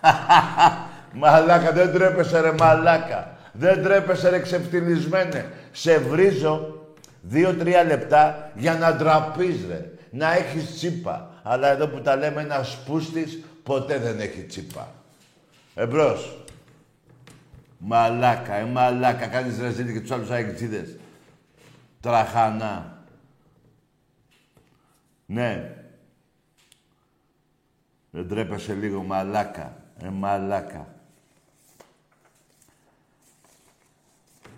μαλάκα, δεν τρέπεσαι ρε μαλάκα. Δεν τρέπεσαι ρε ξεφτυλισμένε. Σε βρίζω δύο-τρία λεπτά για να ντραπείς ρε. Να έχεις τσίπα. Αλλά εδώ που τα λέμε ένα σπούστης ποτέ δεν έχει τσίπα. Εμπρός. Μαλάκα, ε, μαλάκα. Κάνεις ρεζίλη και τους άλλους αγγιτσίδες. Τραχανά. Ναι. Δεν τρέπεσαι λίγο μαλάκα. Ε, μαλάκα.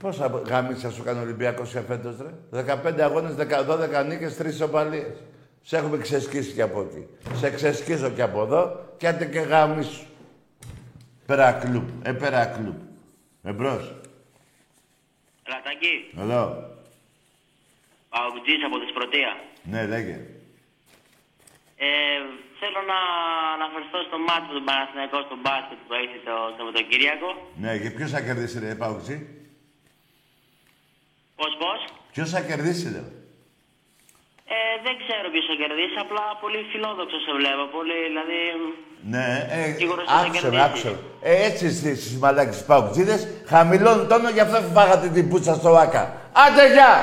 Πόσα γάμισα σου κάνει ο Ολυμπιακός για φέτος, ρε; 15 αγώνες, 12 νίκες, 3 ισοπαλίες. Σε έχουμε ξεσκίσει και από εκεί. Σε ξεσκίσω και από εδώ και άντε και γάμισου. Πέρα κλουπ. Ε, πέρα κλουπ. Εμπρός. Ρατάκι. Εδώ. Παουτζής από τη Σπρωτεία. Ναι, λέγε. Ε, θέλω να αναφερθώ στο μάτι του Παναθηναϊκού στο μπάσκετ που έχει το Σαββατοκύριακο. Ναι, και ποιος θα κερδίσει, ρε, Παουτζή. Πώς, πώς; Ποιος θα κερδίσει, ρε; Ε, δεν ξέρω ποιος θα κερδίσει, απλά πολύ φιλόδοξο σε βλέπω. Πολύ, δηλαδή... Ναι, ε, Σίγουρος θα άκουσε με, κερδίσει. άκουσε. με. Ε, έτσι στις μαλάκες παουτζίδες, χαμηλών τόνο, γι' αυτό φάγατε την πουτσα στο άκα. Άντε, γεια!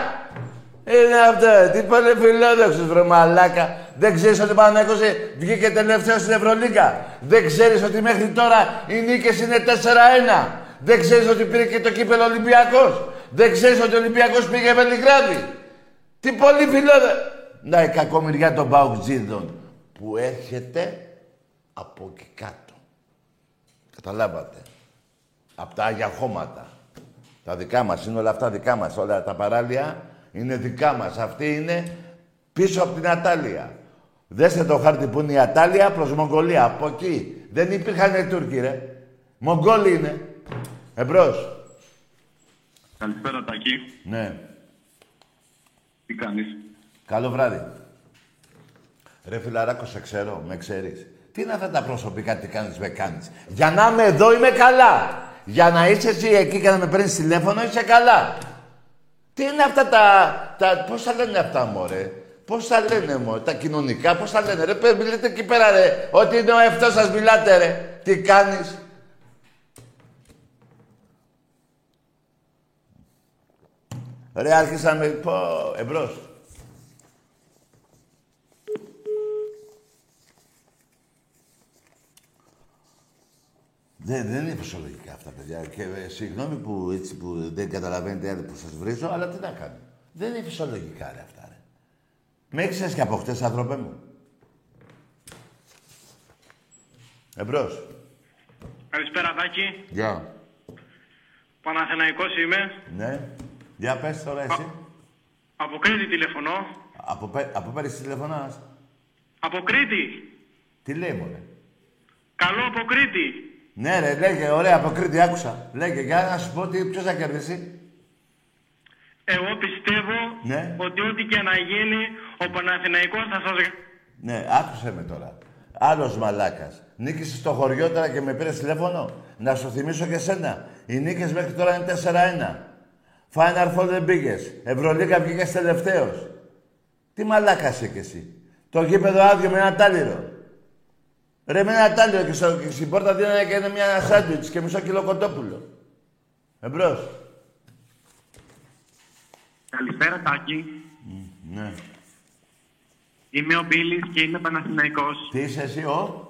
Είναι αυτό, τι πολύ φιλόδοξος, βρε μαλάκα. Δεν ξέρεις ότι ο Παναγιώτος βγήκε τελευταίος στην Ευρωλίγκα. Δεν ξέρεις ότι μέχρι τώρα οι νίκες είναι 4-1. Δεν ξέρεις ότι πήρε και το κύπελο Ολυμπιακός. Δεν ξέρεις ότι ο Ολυμπιακός πήγε Βελιγράδι. Τι πολύ φιλόδοξο. Να η κακομοιριά των Παουτζίδων που έρχεται από εκεί κάτω. Καταλάβατε. Από τα Άγια Χώματα. Τα δικά μας είναι όλα αυτά δικά μας. Όλα τα παράλια είναι δικά μας. Αυτή είναι πίσω από την Ατάλια. Δέστε το χάρτη που είναι η Ατάλια προς Μογγολία. Από εκεί. Δεν υπήρχαν οι Τούρκοι, ρε. Μογγόλοι είναι. Εμπρός. Καλησπέρα, Τάκη. Ναι. Τι κάνεις; Καλό βράδυ. Ρε φιλαράκο, σε ξέρω, με ξέρεις. Τι είναι αυτά τα προσωπικά, τι κάνεις, με κάνεις. Για να είμαι εδώ είμαι καλά. Για να είσαι εσύ εκεί και να με παίρνεις τηλέφωνο είσαι καλά. Τι είναι αυτά τα... τα πώς τα λένε αυτά, μωρέ; Πώς τα λένε, μωρέ. Τα κοινωνικά, πώς τα λένε. Ρε, παι- μιλείτε εκεί πέρα, ρε. Ότι είναι ο εαυτός σας μιλάτε, ρε. Τι κάνεις; Ρε, άρχισα με... Πω, εμπρός. Δεν, δεν είναι φυσιολογικά αυτά, παιδιά. Και ε, συγγνώμη που, έτσι, που δεν καταλαβαίνετε άλλοι που σας βρίζω, αλλά τι να κάνω. Δεν είναι φυσιολογικά, ρε, αυτά, ρε. Με έξερες και από χτες, άνθρωπε μου. Εμπρός. Καλησπέρα, Τάκη. Γεια. Παναθηναϊκός είμαι. Ναι. Για πες τώρα εσύ. Από Κρήτη τηλεφωνώ. Από, πέ- από πέρυσι τηλεφωνάς; Από Κρήτη. Τι λέει, μωρέ; Καλό από Κρήτη. Ναι, ρε, λέγε, ωραία, από Κρήτη άκουσα. Λέγε, για να σου πω τι, ποιος θα κερδίσει. Εγώ πιστεύω Ναι. ότι ό,τι και να γίνει, Ο Παναθηναϊκός θα σας... Ναι, άκουσε με τώρα. Άλλος μαλάκας. Νίκησες στο χωριό τώρα και με πήρες τηλέφωνο; Να σου θυμίσω και σένα. Οι νίκες μέχρι τώρα είναι 4-1. Final Four δεν πήγες. Ευρωλίκα βγήκες τελευταίος. Τι μαλάκα είσαι κι εσύ. Το γήπεδο άδειο με ένα τάλιρο. Ρε με ένα τάλιρο και, στο, και στην πόρτα δίνανε και είναι μια σάντουιτς και μισό κιλό κοτόπουλο. Εμπρός. Καλησπέρα Τάκη. Ναι. Είμαι ο Μπίλης και είμαι Παναθηναϊκός. Τι είσαι εσύ, ο;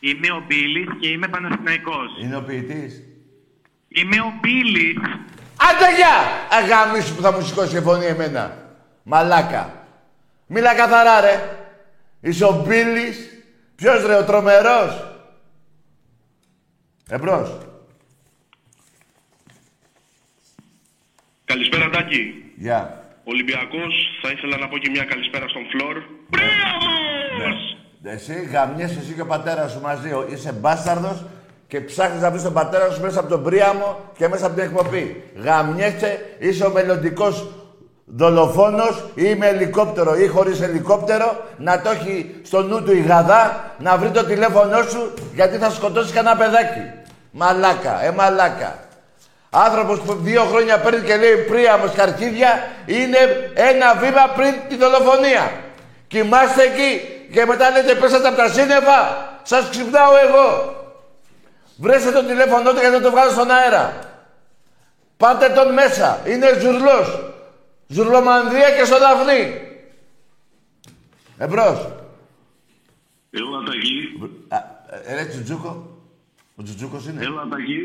Είμαι ο Μπίλης και είμαι Παναθηναϊκός. Είναι ο ποιητής; Είμαι ο Μπίλης. Άντε γεια! Αγάμισου που θα μου σηκώσει η φωνή εμένα. Μαλάκα. Μίλα καθαρά ρε. Είσαι ο Μπίλης. Ποιος ρε, ο τρομερός; Εμπρός. Καλησπέρα Τάκη. Γεια. Ολυμπιακός, θα ήθελα να πω και μια καλησπέρα στον Φλόρ. Ναι. Εσύ γαμιέσαι εσύ και ο πατέρας σου μαζί. Ο- Είσαι μπάσταρδος και ψάχνεις να βρεις τον πατέρα σου μέσα από τον Πρίαμο και μέσα από την εκπομπή. Γαμιέσαι, είσαι ο μελλοντικός δολοφόνος ή με ελικόπτερο ή χωρίς ελικόπτερο να το έχει στο νου του η γαδά να βρει το τηλέφωνό σου γιατί θα σκοτώσεις κανένα παιδάκι. Μαλάκα, ε μαλάκα. Άνθρωπος που δύο χρόνια πριν και λέει Πρίαμος καρκίδια είναι ένα βήμα πριν τη δολοφονία. Κοιμάστε εκεί και μετά λέτε πέσατε από τα σύννεφα. Σας ξυπνάω εγώ. Βρέστε το τηλέφωνο του και θα το βγάλω στον αέρα. Πάτε τον μέσα. Είναι ζουρλός. Ζουρλομανδία και στο δαφνί. Εμπρός. Έλα Τακί, Α, ε, ρε Τζουτζούκο. Ο Τζουτζούκος είναι. έλα Τακί.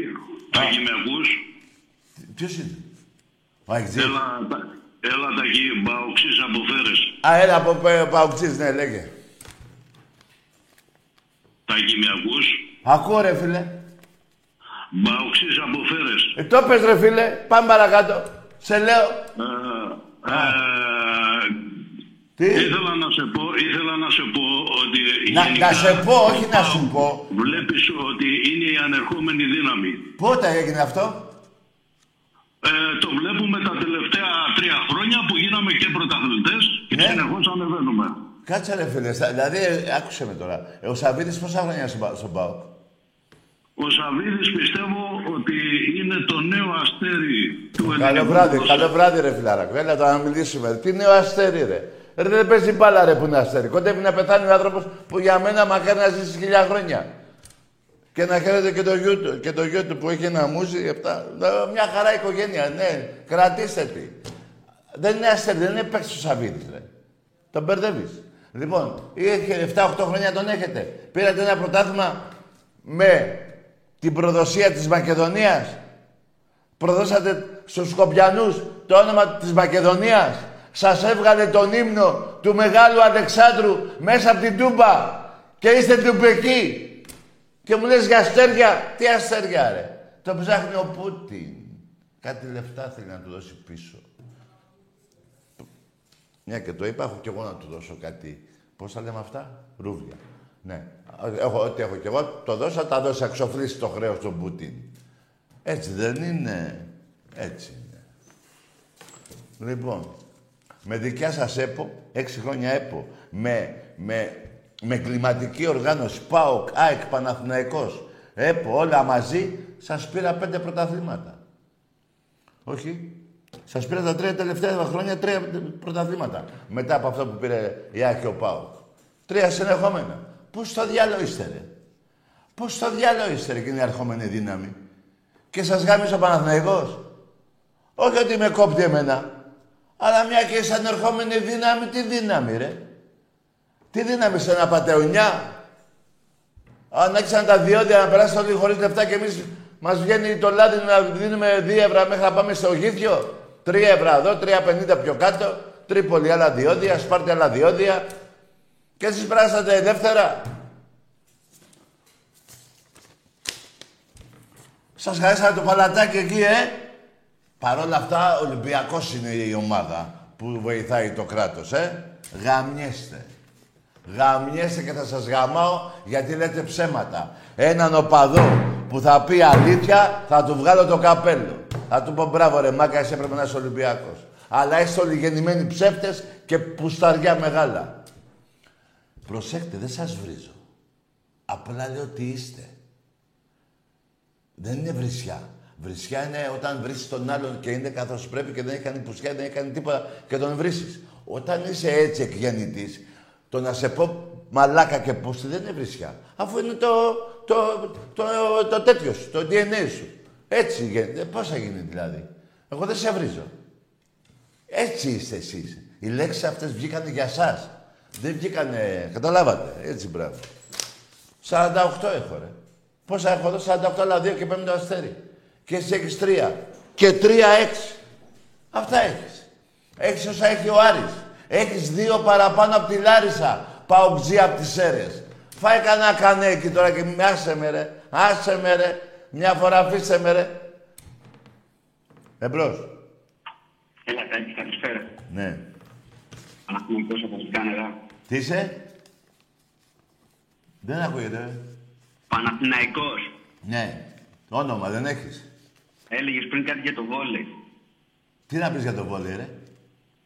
Τακί με ακούς; Ποιος είναι; Ο Αιγτζής. Έλα, Τα- έλα Τακί, μπαοξής από Φέρες. Α, έλα από Πε- Παουκτζής, ναι, λέγε. Τακί με ακούς; Ακούω ρε φίλε. Μπαοξής από Φέρες. Ε, το πες ρε φίλε. Πάμε παρακάτω. Σε λέω. Ε, ε, Τι; Ήθελα να σε πω, ήθελα να σε πω ότι Να, γενικά να σε πω, όχι να σου πω. Βλέπεις ότι είναι η ανερχόμενη δύναμη. Πότε έγινε αυτό; Ε, το βλέπουμε τα τελευταία τρία χρόνια που γίναμε και πρωταθλητές και Ναι. συνεχώς ανεβαίνουμε. Κάτσε ρε φίλε. Στα- Δηλαδή, ε, άκουσε με τώρα. Ε, ο Σαββίδης πόσα χρόνια στον Πα- στον ΠΑΟΚ; Ο Σαββίδης πιστεύω ότι είναι το νέο αστέρι του ελληνικού Καλό βράδυ, ποδοσφαίρου. καλό βράδυ ρε φιλάρακο. Έλα τώρα να μιλήσουμε. Τι νέο αστέρι ρε. Ρε δεν παίζει μπάλα ρε που είναι αστέρι. Κοντεύει να πεθάνει ο άνθρωπος που για μένα μακάρι να ζήσει χιλιά χρόνια. Και να χαίρεται και το γιο του, και το γιο του που έχει ένα μουσι, επτά. Ε, Μια χαρά οικογένεια, ναι. Κρατήστε τη. Δεν είναι αστέρι, δεν είναι παίξης ο Σαββίδης, ρε. Τον μπερδεύεις. Λοιπόν, είχε 7-8 χρόνια τον έχετε. Πήρατε ένα πρωτάθλημα με την προδοσία της Μακεδονίας. Προδώσατε στους Σκοπιανούς το όνομα της Μακεδονίας. Σας έβγαλε τον ύμνο του Μεγάλου Αλεξάνδρου μέσα από την Τούμπα. Και είστε τουμπεκοί. Και μου λες για αστέρια. Τι αστέρια ρε. Το ψάχνει ο Πούτιν. Κάτι λεφτά θέλει να του δώσει πίσω. Μια και το είπα, έχω κι εγώ να του δώσω κάτι. Πώς τα λέμε αυτά, ρούβλια. Ναι. Έχω, ό,τι έχω κι εγώ, το δώσα, τα δώσα εξοφλήσει το χρέος του Πούτιν. Έτσι δεν είναι. Έτσι είναι. Λοιπόν, με δικιά σας ΕΠΟ, έξι χρόνια ΕΠΟ, με, με, με κλιματική οργάνωση, ΠΑΟΚ, ΑΕΚ, Παναθηναϊκός, ΕΠΟ, όλα μαζί, σας πήρα πέντε πρωταθλήματα. Όχι. Σας πήρα τα τρία τελευταία χρόνια τρία πρωταθλήματα. Μετά από αυτό που πήρε η ΑΕΚ και ο ΠΑΟΚ. Τρία συνεχόμενα. Πώς στο διάλογο είστε, ρε; Πώς στο διάλογο είστε, ρε, και είναι η ερχόμενη δύναμη; Και σας γάμισε ο Παναθηναϊκός; Όχι ότι με κόπτει εμένα. Αλλά μια και σαν ερχόμενη δύναμη, τι δύναμη, ρε; Τι δύναμη σε ένα πατεωνιά; Αν έξαν τα διόδια να περάσει όλοι χωρίς λεφτά και εμείς μας βγαίνει το λάδι να δίνουμε 2 ευρώ μέχρι να πάμε στο γήθιο. 3 ευρώ εδώ, 3,50 πιο κάτω. Τρίπολη άλλα διόδια, Σπάρτη άλλα διόδια. Και εσείς περάσατε ελεύθερα. Σας χαρίσατε το παλατάκι εκεί, ε. Παρ' όλα αυτά, ο Ολυμπιακός είναι η ομάδα που βοηθάει το κράτος, ε. Γαμιέστε. Γαμιέστε και θα σας γαμάω γιατί λέτε ψέματα. Έναν οπαδό που θα πει αλήθεια, θα του βγάλω το καπέλο. Θα του πω μπράβο ρε Μάκα, εσύ έπρεπε να είσαι Ολυμπιακός. Αλλά είστε όλοι γεννημένοι ψεύτες και πουσταριά μεγάλα. Προσέξτε, δεν σας βρίζω. Απλά λέω τι είστε. Δεν είναι βρισιά. Βρισιά είναι όταν βρει τον άλλον και είναι καθώς πρέπει και δεν έχει κάνει πουσιά, δεν έχει κάνει τίποτα και τον βρει. Όταν είσαι έτσι εκγεννητής, το να σε πω μαλάκα και πούστη δεν είναι βρισιά. Αφού είναι το, το, το, το, το τέτοιο σου, το DNA σου. Έτσι γίνεται. Πώς θα γίνει δηλαδή. Εγώ δεν σε βρίζω. Έτσι είστε εσείς. Οι λέξεις αυτές βγήκαν για εσά. Δεν βγήκανε. Καταλάβατε. Έτσι μπράβο. 48 έχω ρε. Πόσα έχω εδώ, 48 αλλά 2 και 5 το αστέρι. Και εσύ έχεις 3. Και 3 έξι. Αυτά έχεις. Έχεις όσα έχει ο Άρης. Έχεις δύο παραπάνω από τη Λάρισα. Πάω ξύ από τις Σέρες. Φάει κανένα κανέκι τώρα και με άσε με ρε. Άσε με ρε. Μια φορά αφήσε με ρε. Εμπρός. Έλα, Τάκη, καλησπέρα. Ναι. Αναθυμικός από την Κάνεδα. Τι είσαι; Δεν ακούγεται. ρε. Παναθηναϊκός. Ναι. Όνομα δεν έχεις. Έλεγες πριν κάτι για το βόλεϊ. Τι να πεις για το βόλεϊ, ρε.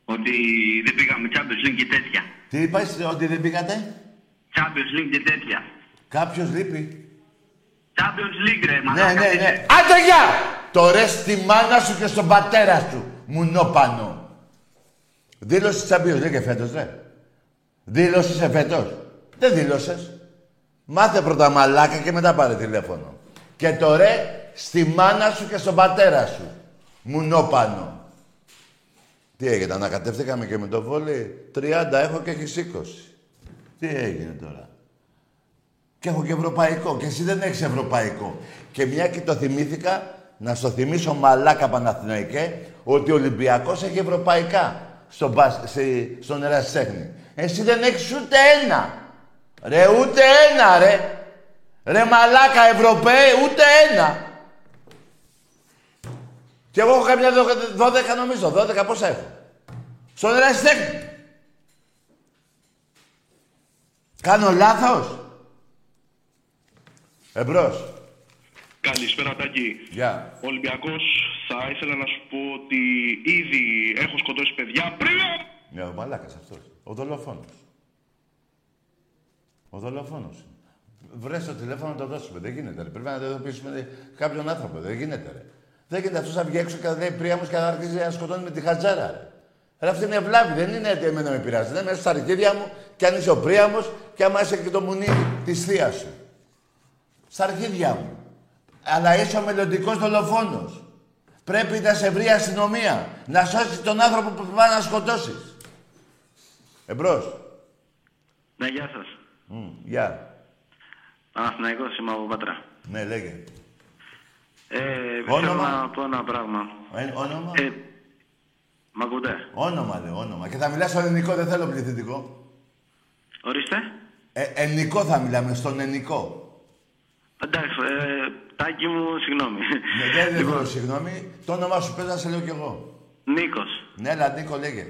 Ότι δεν πήγαμε Champions League και τέτοια. Τι είπες ότι δεν πήγατε; Champions League και τέτοια. Κάποιος λείπει. Champions League, ρε, Ναι, μαλάκα. ναι, ναι. Άντε γεια! Το ρε στη μάνα σου και στον πατέρα σου. Μουνόπανο. Δήλωσες τη Champions League φέτος, ρε. Δήλωσες φέτος. Δεν δήλωσες. Μάθε πρώτα μαλάκα και μετά πάρε τηλέφωνο. Και το ρε στη μάνα σου και στον πατέρα σου. Μουνόπανο. Τι έγινε, ανακατεύθηκαμε και με το βόλι; 30 έχω και έχεις 20. Τι έγινε τώρα; Και έχω και ευρωπαϊκό. Και εσύ δεν έχεις ευρωπαϊκό. Και μια και το θυμήθηκα, να στο θυμίσω μαλάκα Παναθηναϊκέ, ότι ο Ολυμπιακός έχει ευρωπαϊκά στον, μπασ- στη- στον ερασιτέχνη. Εσύ δεν έχεις ούτε ένα. Ρε, ούτε ένα, ρε. Ρε μαλάκα Ευρωπαίοι, ούτε ένα. Και εγώ έχω καμιά δω- δώδεκα νομίζω. Δώδεκα πόσα έχω. Στον ερασιτέχνη. Κάνω λάθος. Εμπρός. Καλησπέρα Τάκη. Γεια. Ο Ολυμπιακός θα ήθελα να σου πω ότι ήδη έχω σκοτώσει παιδιά πριν... Ναι, ο μαλάκας αυτός. Ο δολοφόνος. Ο δολοφόνος. Βρες το τηλέφωνο να το δώσουμε. Δεν γίνεται. Ρε. Πρέπει να το ειδοποιήσουμε κάποιον άνθρωπο. Δεν γίνεται. Ρε. Δεν γίνεται αυτός να βγει έξω και να λέει πρίαμος και να αρχίσει να σκοτώνει με τη χατζάρα. Ρε. Ρε, αυτή είναι βλάβη. Δεν είναι ότι εμένα με πειράζει. Είναι μέσα στα αρχίδια μου και αν είσαι ο πρίαμος και άμα είσαι και το μουνί της θείας σου. Στα αρχίδια μου. Αλλά είσαι ο μελλοντικός δολοφόνος. Πρέπει να σε βρει η αστυνομία. Να σώσεις τον άνθρωπο που πάει να σκοτώσεις. Εμπρός. Ναι, γεια σας. Μμ, Γεια. Παναθηναϊκός είμαι από Πάτρα. Ναι, λέγε. Ε, Όνομα; θέλω να πω ένα πράγμα. Ε, όνομα. Ε, μ' ακούτε; Όνομα, λέω, όνομα. Και θα μιλάς στο ελληνικό, δεν θέλω πληθυντικό. Ορίστε. Ε, ελληνικό θα μιλάμε, στον ελληνικό. Εντάξει, ε, τάκι μου, συγγνώμη. Ναι, δεν δεν θέλω συγγνώμη. Το όνομά σου πες να σε λέω κι εγώ. Νίκος. Ναι, αλλά Νίκο, λέγε.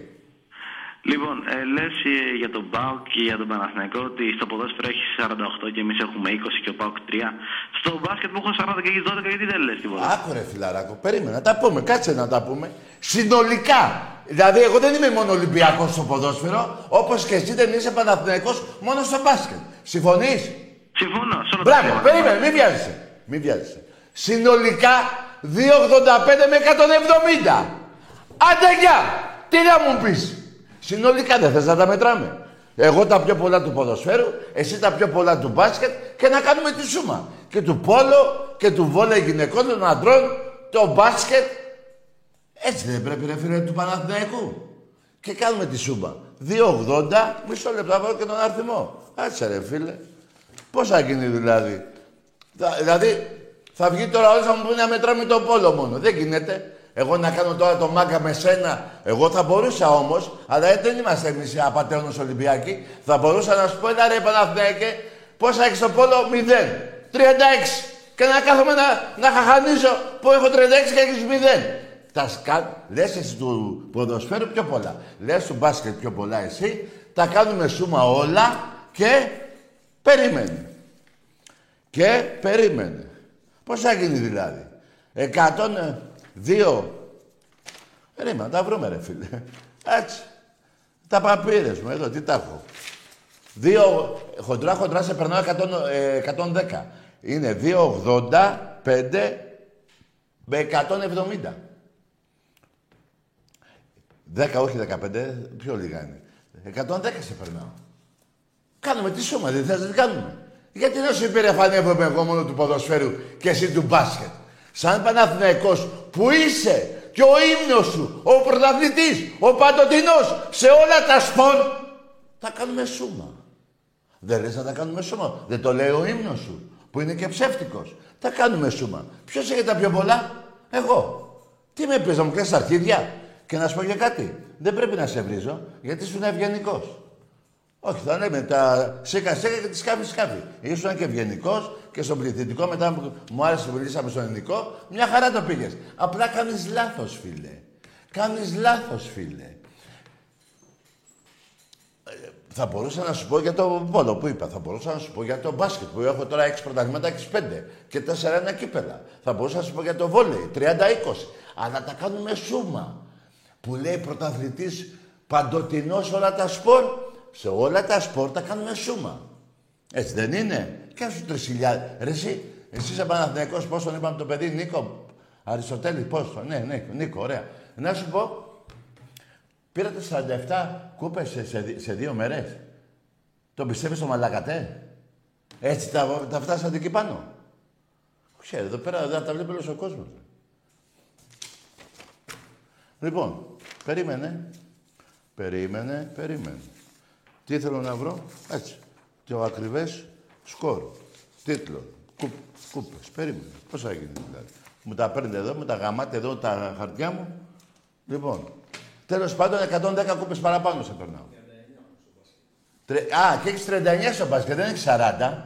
Λοιπόν, ε, λες ε, για τον ΠΑΟΚ και για τον Παναθηναϊκό ότι στο ποδόσφαιρο έχεις 48 και εμείς έχουμε 20 και ο ΠΑΟΚ 3. Στο μπάσκετ μου έχω 40 και έχεις 12 γιατί δεν λες τίποτα; Άκου ρε φιλαράκο, περίμενα να τα πούμε, κάτσε να τα πούμε. Συνολικά. Δηλαδή, εγώ δεν είμαι μόνο Ολυμπιακός στο ποδόσφαιρο, όπως και εσύ δεν είσαι Παναθηναϊκός μόνο στο μπάσκετ. Συμφωνείς; Συμφωνώ. Σε όλα τα Μπράβο, θέματα. περίμενε, μην βιάζεσαι. Μην βιάζεσαι. Συνολικά 2,85 με 170. Άντε γεια! Τι να μου πεις; Συνολικά δεν θες να τα μετράμε. Εγώ τα πιο πολλά του ποδοσφαίρου, εσύ τα πιο πολλά του μπάσκετ και να κάνουμε τη σούμα. Και του πόλο και του βόλεϊ γυναικών, των αντρών, το μπάσκετ. Έτσι δεν πρέπει ρε φίλε του Παναθηναϊκού. Και κάνουμε τη σούμα. 2,80, μισό λεπτό να βάλω και τον αριθμό. Άτσε ρε φίλε. Πώς θα γίνει δηλαδή. Θα- δηλαδή, θα βγει τώρα όλος να μου πει να μετράμε το πόλο μόνο. Δεν γίνεται. Εγώ να κάνω τώρα το μάγκα με σένα. Εγώ θα μπορούσα όμως, αλλά δεν είμαστε εμείς οι απαταίωνες Ολυμπιακοί. Θα μπορούσα να σου πω, έλα ρε Παναθηναϊκέ, πόσα έχεις στο πόλο, 0. 36. Και να κάθομαι να, να χαχανίζω που έχω 36 και έχεις 0. Τα σκα... Λες εσύ του ποδοσφαίρου πιο πολλά. Λες του μπάσκετ πιο πολλά εσύ. Τα κάνουμε σούμα όλα και περίμενε. Και περίμενε. Πώς θα γίνει δηλαδή. 102 Περίμενα, τα βρούμε ρε φίλε. Έτσι. Τα παπύρες μου εδώ, τι τα έχω. Δύο, χοντρά χοντρά σε περνάω 100, ε, 110. Είναι 2,85 με 170. 10, όχι 15, πιο λίγα είναι. 110 σε περνάω. Κάνουμε τη σώμα, δεν θες να την κάνουμε. Γιατί να σου υπερεφανεύομαι εγώ μόνο του ποδοσφαίρου και εσύ του μπάσκετ. Σαν Παναθηναϊκός που είσαι και ο ύμνος σου, ο πρωταθλητής, ο παντοτινός σε όλα τα σπορ, θα κάνουμε σούμα. Δεν λες να τα κάνουμε σούμα. Δεν το λέει ο ύμνος σου, που είναι και ψεύτικος. Τα κάνουμε σούμα. Ποιος έχει τα πιο πολλά, εγώ. Τι με πες να μου κλαις τα αρχίδια. Και να σου πω για κάτι. Δεν πρέπει να σε βρίζω, γιατί σου είναι ευγενικός. Όχι, θα λέμε τα σέκα σέκα και τη σκάφη σκάφη. Ήσουν και ευγενικός και στον πληθυντικό μετά μου άρεσε που μιλήσαμε στον ελληνικό, μια χαρά το πήγες. Απλά κάνεις λάθος, φίλε. Κάνεις λάθος, φίλε. Ε, θα μπορούσα να σου πω για το πόλο που είπα. Θα μπορούσα να σου πω για το μπάσκετ που έχω τώρα 6 πρωταθλήματα, 6-5 και 4-1 κύπελα. Θα μπορούσα να σου πω για το βόλεϊ, 30-20. Αλλά τα κάνουμε σούμα. Που λέει πρωταθλητής παντοτινός όλα τα σπορ σε όλα τα σπορ τα κάνουμε σούμα. Έτσι δεν είναι; Και σου τρεις Ρε εσύ, εσύ είσαι Παναθηναϊκός, πώς τον είπαμε το παιδί, Νίκο; Αριστοτέλη, πώς το, ναι, ναι, Νίκο, ωραία. Να σου πω, πήρατε 47 κούπες σε, σε, σε δύο μέρες. Το πιστεύεις το μαλακατέ; Έτσι τα, τα φτάσατε εκεί πάνω; Ξέρετε, εδώ πέρα δεν τα βλέπει όλος ο κόσμος. Λοιπόν, περίμενε. Περίμενε, περίμενε. Τι θέλω να βρω, έτσι. Το ακριβές σκορ. Τίτλο. Κούπ, κούπες. Περίμενε. Πώς θα γίνει δηλαδή; Μου τα παίρνετε εδώ, μου τα γαμάτε εδώ τα χαρτιά μου. Λοιπόν, τέλος πάντων 110 κούπες παραπάνω σε περνάω. Α, και έχεις 39 στο μπάσκετ, δεν έχεις 40.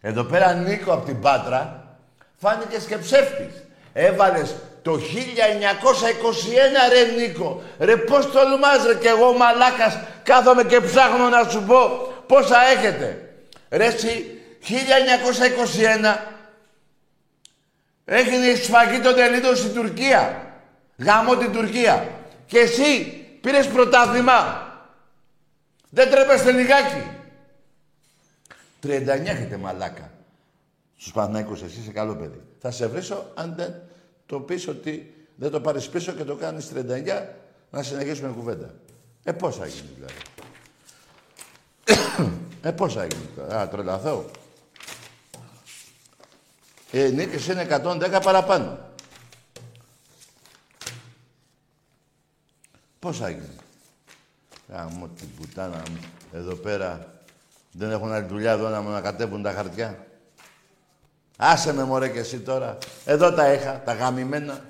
Εδώ πέρα Νίκο από την Πάτρα φάνηκες και ψεύτης. Έβαλες το 1921 ρε Νίκο. Ρε πώς τολμάς ρε κι εγώ μαλάκας κάθομαι και ψάχνω να σου πω πόσα έχετε. Ρε εσύ 1921 έγινε η σφαγή των Ελλήνων στην Τουρκία. Γαμώ την Τουρκία. Και εσύ πήρες πρωτάθλημα. Δεν τρέπεστε λιγάκι. 39 έχετε μαλάκα. Στους Παναθηναϊκούς, εσύ είσαι καλό παιδί. Θα σε βρίσω αν δεν το πεις ότι δεν το πάρεις πίσω και το κάνεις 39 να συνεχίσουμε κουβέντα. Ε, πώς θα γίνει δηλαδή. ε, πώς θα γίνει δηλαδή. Α, τρελαθώ. Ε, νίκης είναι 110 παραπάνω. Πώς θα γίνει. Γάμω την πουτάνα μου. Εδώ πέρα δεν έχουν άλλη δουλειά εδώ να μου ανακατεύουν τα χαρτιά. Άσε με μωρέ και εσύ τώρα. Εδώ τα είχα, τα γαμημένα.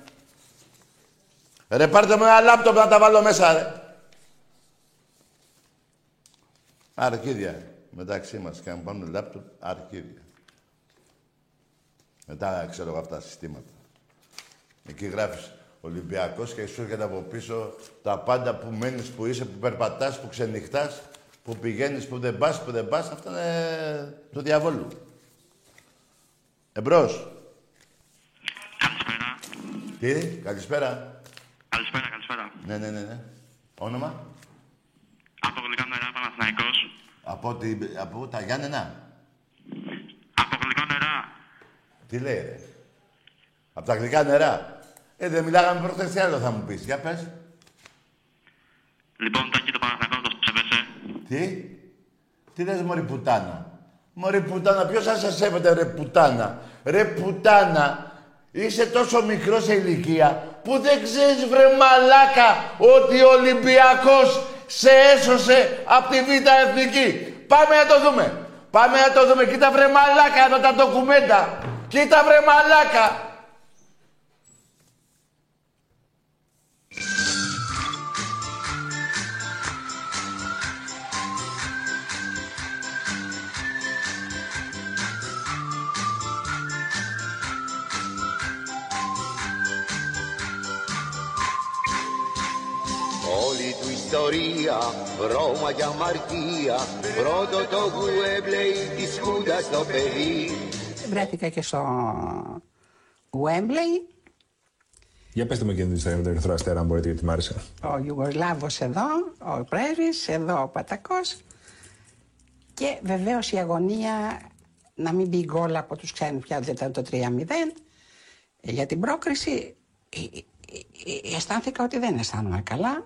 Ρε πάρτε μου ένα λάπτοπ να τα βάλω μέσα ρε. Αρχίδια. Μεταξύ μας και αν πάμε λάπτοπ, αρχίδια. Μετά ξέρω εγώ αυτά τα συστήματα. Εκεί γράφεις Ολυμπιακός και σου έρχεται από πίσω τα πάντα που μένεις, που είσαι, που περπατάς, που ξενυχτάς, που πηγαίνεις, που δεν πας, που δεν πας. Αυτά είναι του διαβόλου. Εμπρός. Καλησπέρα. Τι, καλησπέρα. Καλησπέρα, καλησπέρα. Ναι, ναι, ναι, ναι. Όνομα. Από γλυκά νερά, Παναθηναϊκός. Από, τη, από τα Γιάννενα. Από γλυκά νερά. Τι λέει, ρε. Από τα γλυκά νερά. Ε, δεν μιλάγαμε προχθές, τι άλλο θα μου πεις. Για πες. Λοιπόν, τάκι το Παναθηναϊκός το σέβεσαι. Τι; Τι λες, μωρή πουτάνα; Μωρή πουτάνα, ποιος θα σε σέβεται, ρε πουτάνα; Ρε πουτάνα, είσαι τόσο μικρός σε ηλικία που δεν ξέρεις, βρε μαλάκα, ότι ο Ολυμπιακός σε έσωσε από τη Β' Εθνική. Πάμε να το δούμε. Πάμε να το δούμε. Κοίτα βρε μαλάκα εδώ τα ντοκουμέντα. Κοίτα βρε μαλάκα. Όλη του ιστορία, Ρώμα για αμαρτία, πρώτο το Γουέμπλεϊ της Χούντας στο παιδί. Βρέθηκα και στο Wembley Για πετε μου και την ιστορία με τον Ερυθρό Αστέρα, αν μπορείτε, γιατί μ' άρεσε. Ο Ιουγκοσλάβος εδώ, ο πρέσβης, εδώ ο Πατακός και βεβαίως η αγωνία να μην μπει γκολ από τους ξένους πια δεν ήταν το 3-0 για την πρόκριση ε, ε, ε, αισθάνθηκα ότι δεν αισθάνομαι καλά.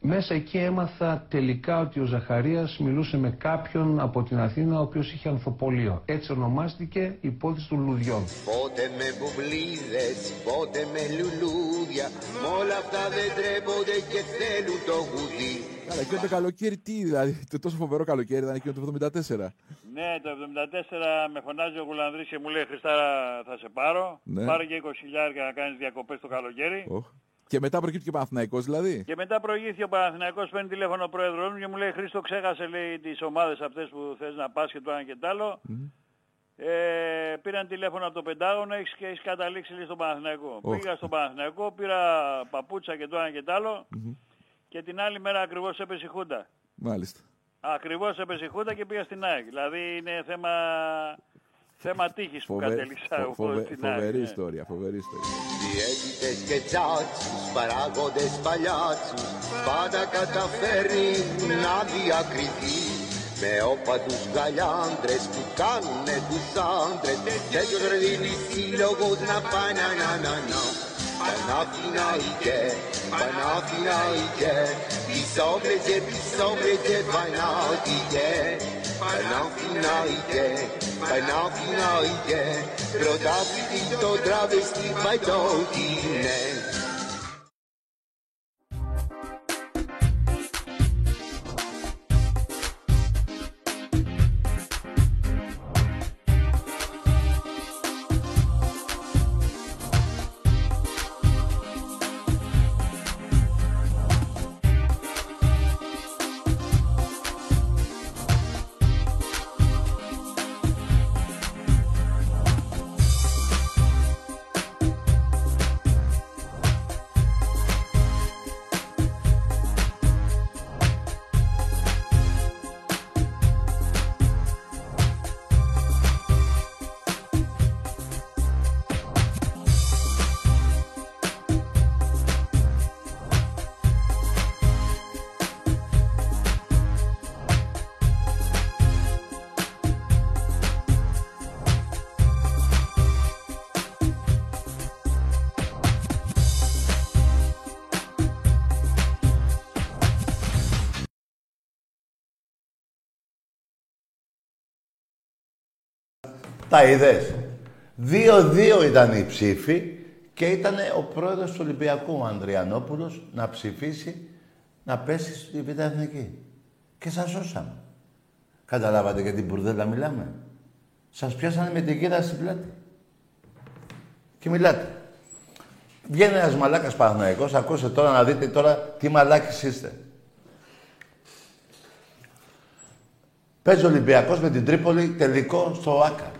Μέσα εκεί έμαθα τελικά ότι ο Ζαχαρίας μιλούσε με κάποιον από την Αθήνα ο οποίος είχε ανθοπολείο. Έτσι ονομάστηκε η υπόθεση των λουδιών. Πότε με μπουμπλίδες, πότε με λουλούδια, μ' όλα αυτά δεν τρέπονται και θέλουν το γουδί. Καλά, εκείνο το καλοκαίρι τι, δηλαδή, το τόσο φοβερό καλοκαίρι ήταν εκείνο το 74. Ναι, το 74 με φωνάζει ο Γουλανδρής και μου λέει Χριστάρα θα σε πάρω. Ναι. Πάρε και 20 χιλιάρια να κάνεις διακοπές το καλοκαίρι. Oh. Και μετά προκύπτει και ο Παναθηναϊκός δηλαδή. Και μετά προηγήθηκε ο Παναθηναϊκός, παίρνει τηλέφωνο ο πρόεδρος μου και μου λέει Χρήστο ξέχασε λέει τις ομάδες αυτές που θες να πας και το ένα και το άλλο. Ε, πήραν τηλέφωνο από το Πεντάγωνο έχεις, και έχεις καταλήξει λέει, στον Παναθηναϊκό. Οχ. Πήγα στον Παναθηναϊκό, πήρα παπούτσα και το ένα και το άλλο και την άλλη μέρα ακριβώς έπεσε η Χούντα. Μάλιστα. Ακριβώς έπεσε η Χούντα και πήγα στην ΑΕΚ. Δηλαδή είναι θέμα, θέμα τύχης που Φοβε- κατέληξα φο- εγώ φοβε- στην ΑΕΚ. Φοβερή ναι. ιστορία, φοβερή ιστορία. Διαίτητες και τσάτσους, παράγοντες παλιάτσους, πάντα καταφέρνει να διακριθεί. Με όπατους γαλιάντρες που κάνουνε τους άντρες και τους ρεδίνει σύλλογος να πάει να να να να. Παναθηναϊκέ, Παναθηναϊκέ, πισόβρεζε, πισόβρεζε, Παναθηναϊκέ. Παναθηναϊκέ, Παναθηναϊκέ, πρωτάθλητη το τραβεστή Τα είδες. Δύο-δύο ήταν η ψήφοι και ήταν ο πρόεδρος του Ολυμπιακού, ο Ανδριανόπουλος, να ψηφίσει να πέσει στη Β' Εθνική. Και σας σώσαμε. Καταλάβατε για την μπουρδέλα μιλάμε. Σας πιάσανε με την κύρα στην πλάτη. Και μιλάτε. Βγαίνει ένας μαλάκας Παναθηναϊκός, ακούστε τώρα να δείτε τώρα τι μαλάκες είστε. Παίζει ο Ολυμπιακός με την Τρίπολη τελικό στο ΆΚΑ.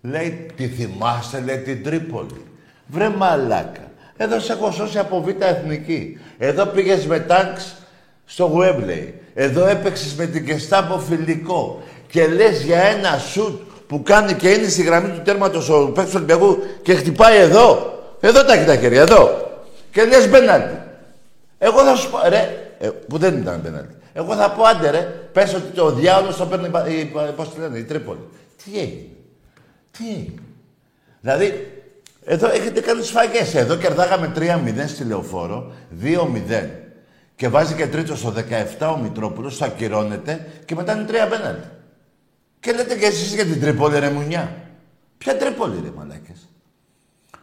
Λέει, τι θυμάστε, λέει την Τρίπολη. Βρε μαλάκα. Εδώ σε έχω σώσει από Β' Εθνική. Εδώ πήγες με τάγκς στο Γουέμπλεϊ. Εδώ έπαιξες με την Κεστάμπο φιλικό. Και λες για ένα σουτ που κάνει και είναι στη γραμμή του τέρματος ο παίκτης του Ολυμπιακού και χτυπάει εδώ. Εδώ τα έχει τα χέρια, εδώ. Και λες μπέναλτι. Εγώ θα σου πω, ρε, ε, που δεν ήταν πέναλτι. Εγώ θα πω, άντε ρε, πες ότι ο διάολος το παίρνει, η, η, πώς τη λένε, η Τρίπολη. Τι έγινε. Τι; Έγινε. Δηλαδή, Εδώ έχετε κάνει σφαγές. Εδώ κερδάγαμε 3-0 στη Λεωφόρο, 2-0. Και βάζει και τρίτο στο 17 ο Μητρόπουλος, θα ακυρώνεται και μετά είναι τρία πέναλτι. Και λέτε και εσείς για την Τρίπολη ρε μουνιά. Ποια Τρίπολη ρε μαλάκες.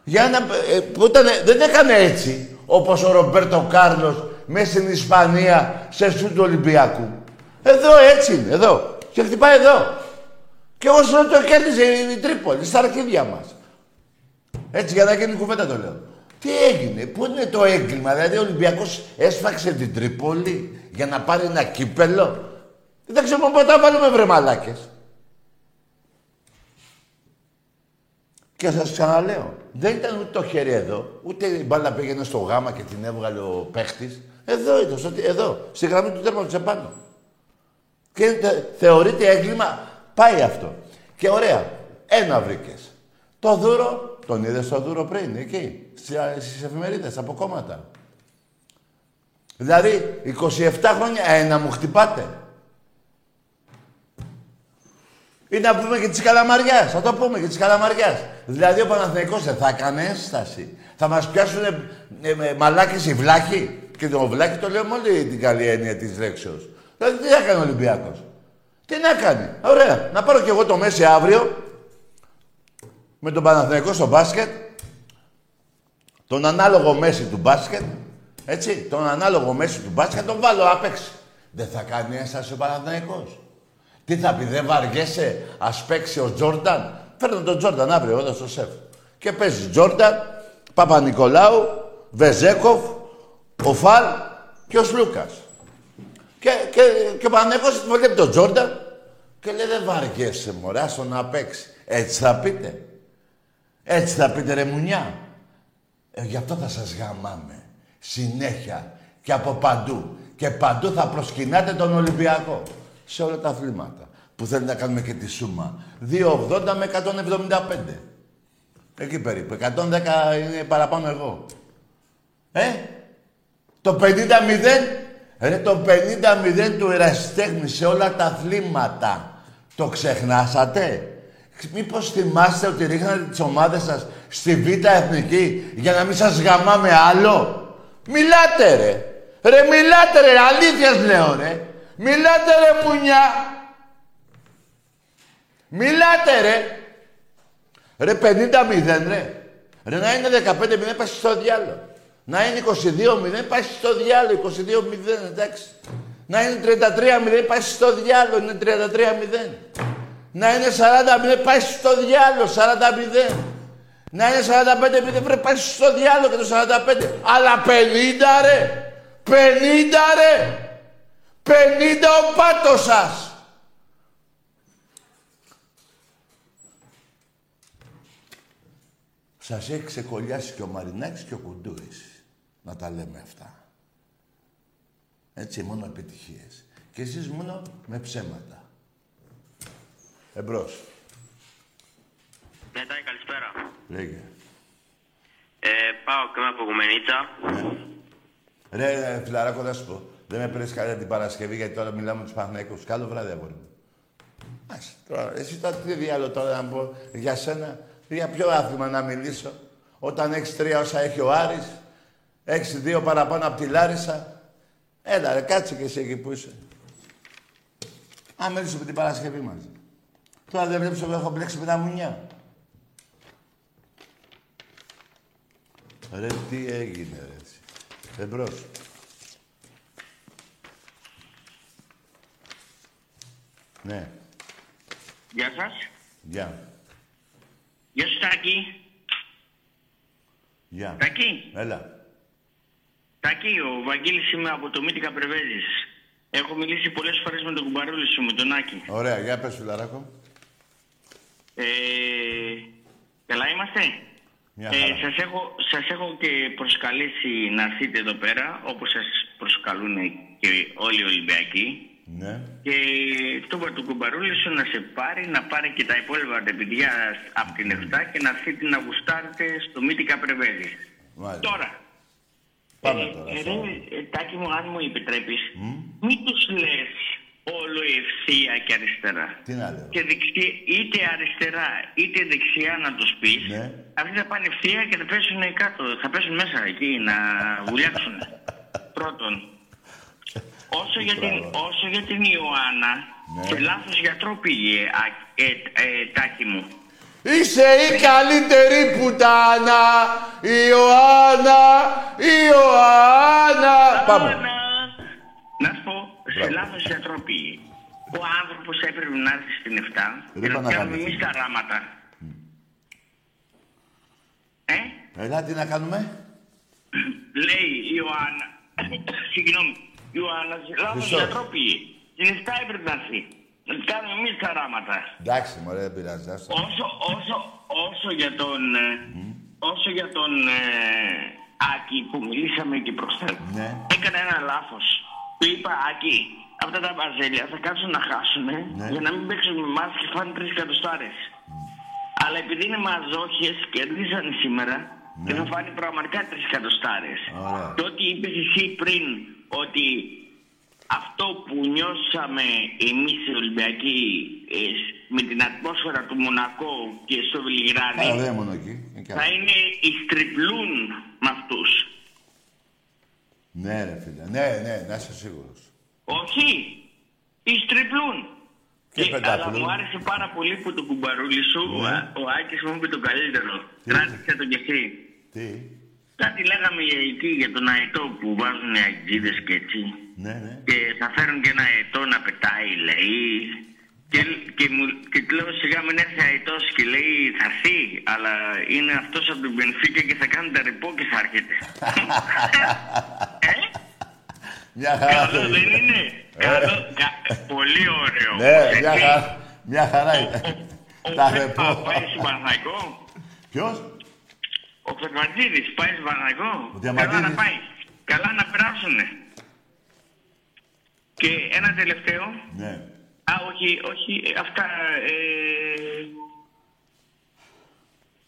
Για ένα, ε, που ήταν, δεν έκανε έτσι, όπως ο Ρομπέρτο Κάρλος μέσα στην Ισπανία σε σούτ του Ολυμπιακού. Εδώ έτσι είναι, εδώ. Και χτυπάει εδώ. Και όσο το κέρδισε η Τρίπολη, στα αρχίδια μας. Έτσι για να γίνει κουβέντα το λέω. Τι έγινε, πού είναι το έγκλημα, δηλαδή ο Ολυμπιακός έσφαξε την Τρίπολη για να πάρει ένα κύπελο; Δεν ξέρω πότε θα βάλουμε βρε μαλάκες. Και σας ξαναλέω, δεν ήταν ούτε το χέρι εδώ, ούτε η μπάλα πήγαινε στο γάμα και την έβγαλε ο παίχτης. Εδώ ήταν, στο, εδώ, στη γραμμή του τέρματος επάνω. Και θεωρείται έγκλημα, πάει αυτό. Και ωραία, ένα βρήκες. Το δούρο, τον είδες το δούρο πριν, εκεί, στις εφημερίδες, από κόμματα. Δηλαδή, 27 χρόνια, ένα μου χτυπάτε. Ή να πούμε και τη καλαμαριά. Θα το πούμε και τη καλαμαριά. Δηλαδή ο Παναθηναϊκός δεν θα έκανε ένσταση. Θα μας πιάσουν ε, ε, μαλάκες οι βλάχοι. Και το βλάχη το λέω με όλη την καλή έννοια της λέξεως. Δηλαδή τι έκανε ο Ολυμπιακός; Τι να κάνει. Ωραία. Να πάρω κι εγώ το Μέση αύριο με τον Παναθηναϊκό στο μπάσκετ. Τον ανάλογο Μέση του μπάσκετ. Έτσι. Τον ανάλογο Μέση του μπάσκετ τον βάλω άπεξ. Δεν θα κάνει ένσταση ο Παναθηναϊκός. Τι θα πει, δεν βαριέσαι, ας παίξει ο Τζόρνταν; Φέρνω τον Τζόρνταν αύριο εδώ στο σεφ. Και παίζει Τζόρνταν, Παπα-Νικολάου, Βεζέκοφ, ο Φαλ και ο Σλούκας. Και, και, και ο Παναγιώτης βλέπει τον Τζόρνταν και λέει δεν βαριέσαι μωρέ, άστο να παίξεις. Έτσι θα πείτε. Έτσι θα πείτε ρε μουνιά. Ε, γι' αυτό θα σας γαμάμε. Συνέχεια και από παντού. Και παντού θα προσκυνάτε τον Ολυμπιακό σε όλα τα αθλήματα. Που θέλει να κάνουμε και τη σούμα. 2,80 με 175. Εκεί περίπου. 110 είναι παραπάνω εγώ. Ε, το 50-0, ρε το 50-0 του ερασιτέχνη σε όλα τα αθλήματα. Το ξεχνάσατε; Μήπως θυμάστε ότι ρίχνατε τις ομάδες σας στη Β' Εθνική για να μην σας γαμάμε άλλο; Μιλάτε ρε. Ρε μιλάτε ρε. Αλήθειας λέω ρε. Μιλάτε ρε μουνιά. Μιλάτε ρε. Ρε 50-0 ρε. Ρε να είναι 15-0 πάει στο διάλογο. Να είναι 22-0 πάει στο διάλογο. 22-0 εντάξει. Να είναι 33-0 πάει στο διάλογο. Είναι 33-0. Να είναι 40-0 πάει στο διάλογο. 40-0. Να είναι 45-0 πρέπει πάει στο διάλογο και το 45. Αλλά 50 ρε. 50 ρε. 50 ο πάτος σας. Σας έχει ξεκολλιάσει και ο Μαρινάκης και ο Κουντούρης. Να τα λέμε αυτά. Έτσι, μόνο επιτυχίες. Και εσείς μόνο με ψέματα. Εμπρός. Μετάει, καλησπέρα. Λέγε. Ε, πάω και από Γουμενίτσα. Ρε, ρε, φιλαράκο, να σου πω. Δεν με πήρες καλά την Παρασκευή, γιατί τώρα μιλάμε με τους Παναθηναϊκούς. Καλό βράδυ, αγόρι μου. Ας, τώρα, εσύ τώρα τι διάλογο τώρα να πω για σένα. Για ποιο άθλημα να μιλήσω. Όταν έχεις τρία όσα έχει ο Άρης, έχεις δύο παραπάνω από τη Λάρισα. Έλα ρε, κάτσε και εσύ εκεί που είσαι. Α, μιλήσουμε την Παρασκευή μαζί. Τώρα δεν βλέπεις ότι έχω μπλέξει με τα μουνιά. Ρε, τι έγινε, ρε. έτσι. Εμπρός. Ναι. Γεια σας. Γεια. Γεια σου, Τάκη. Γεια. Τάκη. Έλα. Τάκη, ο Βαγγέλης είμαι από το Μύτικα Πρεβέζης. Έχω μιλήσει πολλές φορές με τον κουμπαρούλη σου, με τον Άκη. Ωραία, για πες φιλαράκο. Ε, καλά είμαστε; Μια Ε, χαρά. σας, έχω, σας έχω και προσκαλέσει να έρθετε εδώ πέρα, όπως σας προσκαλούν και όλοι οι Ολυμπιακοί. Ναι. Και το είπα του κουμπαρούλη σου να σε πάρει, να πάρει και τα υπόλοιπα τα παιδιά από την 7 και να έρθετε να γουστάρετε στο Μύτικα Πρεβέζης. Μάλιστα. Τώρα, Πάμε ε, τώρα. ε, στο- ρε, ε, Τάκη μου, αν μου επιτρέπεις, μην τους λες όλο ευθεία και αριστερά. Τι να λέω. Και δεξι, είτε αριστερά είτε δεξιά να τους πεις, Ναι. αυτοί θα πάνε ευθεία και θα πέσουν κάτω, θα πέσουν μέσα εκεί να βουλιάξουν. Πρώτον. Όσο για, την, όσο για την Ιωάννα, Ναι. σε λάθος γιατρό πήγε, α, ε, ε, τάκι μου. Είσαι η καλύτερη πουτάνα, η Ιωάννα, η Ιωάννα. Πάμε. Να σου πω, σε λάθος γιατρό πήγε. Ο άνθρωπος έπρεπε να έρθει στην 7 και Δεν να πάνε να κάνουμε κάνει. εμείς τα ράματα. Έλα, τι να κάνουμε; Λέει η Ιωάννα, συγγνώμη, η Ιωάννα σε λάθος Χριστός. γιατρό πήγε. Την 7 έπρεπε να έρθει. Να τις κάνουμε εμείς τα ράματα. Εντάξει, μωρέ, δεν πειράζει. άστα. Όσο, όσο, όσο για τον, ε, όσο για τον ε, Άκη που μιλήσαμε και προχθές, Ναι. έκανα ένα λάθος. Του είπα, Άκη, αυτά τα μπαζέλια θα κάτσουν να χάσουν Ναι. για να μην παίξουν με εμάς και φάνε τρεις κατοστάρες. Αλλά επειδή είναι μαζόχες, κερδίσαν σήμερα και θα φάνε πραγματικά τρεις κατοστάρες. Ωραία. Το ότι είπες εσύ πριν ότι αυτό που νιώσαμε εμείς οι Ολυμπιακοί ε, σ- με την ατμόσφαιρα του Μονακό και στο Βελιγράδι Καλά, δεν είναι μόνο εκεί. είναι και θα άλλο. είναι οι στριπλούν με αυτούς. Ναι, ρε φίλε. Ναι, ναι, να είσαι σίγουρος. Όχι, οι στριπλούν. Και Και, αλλά πεντάπλουν. μου άρεσε πάρα πολύ που το κουμπαρούλι σου, Ναι. α- ο Άκης μου είπε το καλύτερο. Κράτησε το κι εσύ. Τι; Κάτι λέγαμε για εκεί για τον αετό που βάζουν οι αγγίδες και έτσι. Ναι, ναι. Και θα φέρουν και ένα αετό να πετάει, λέει. Και, και, μου, και του λέω σιγά μην έρθει αετός και λέει θα έρθει, αλλά είναι αυτός από την Μπενφίκα και θα κάνει τα ρεπό και θα έρχεται. Μια χαρά. Καλό το δεν είπε. είναι. Καλό, κα- πολύ ωραίο. Ναι, Έτσι. μια χαρά. Μια χαρά είναι. Τα ρεπό. Α, πάει στο Παναθηναϊκό; Ποιος; Ο Φερματζίδης πάει στο Παναθηναϊκό; Ο Διαμαντίδης. Καλά να πάει. Καλά να περάσουνε. Και ένα τελευταίο. Ναι. Α, όχι, όχι, ε, αυτά... Ε,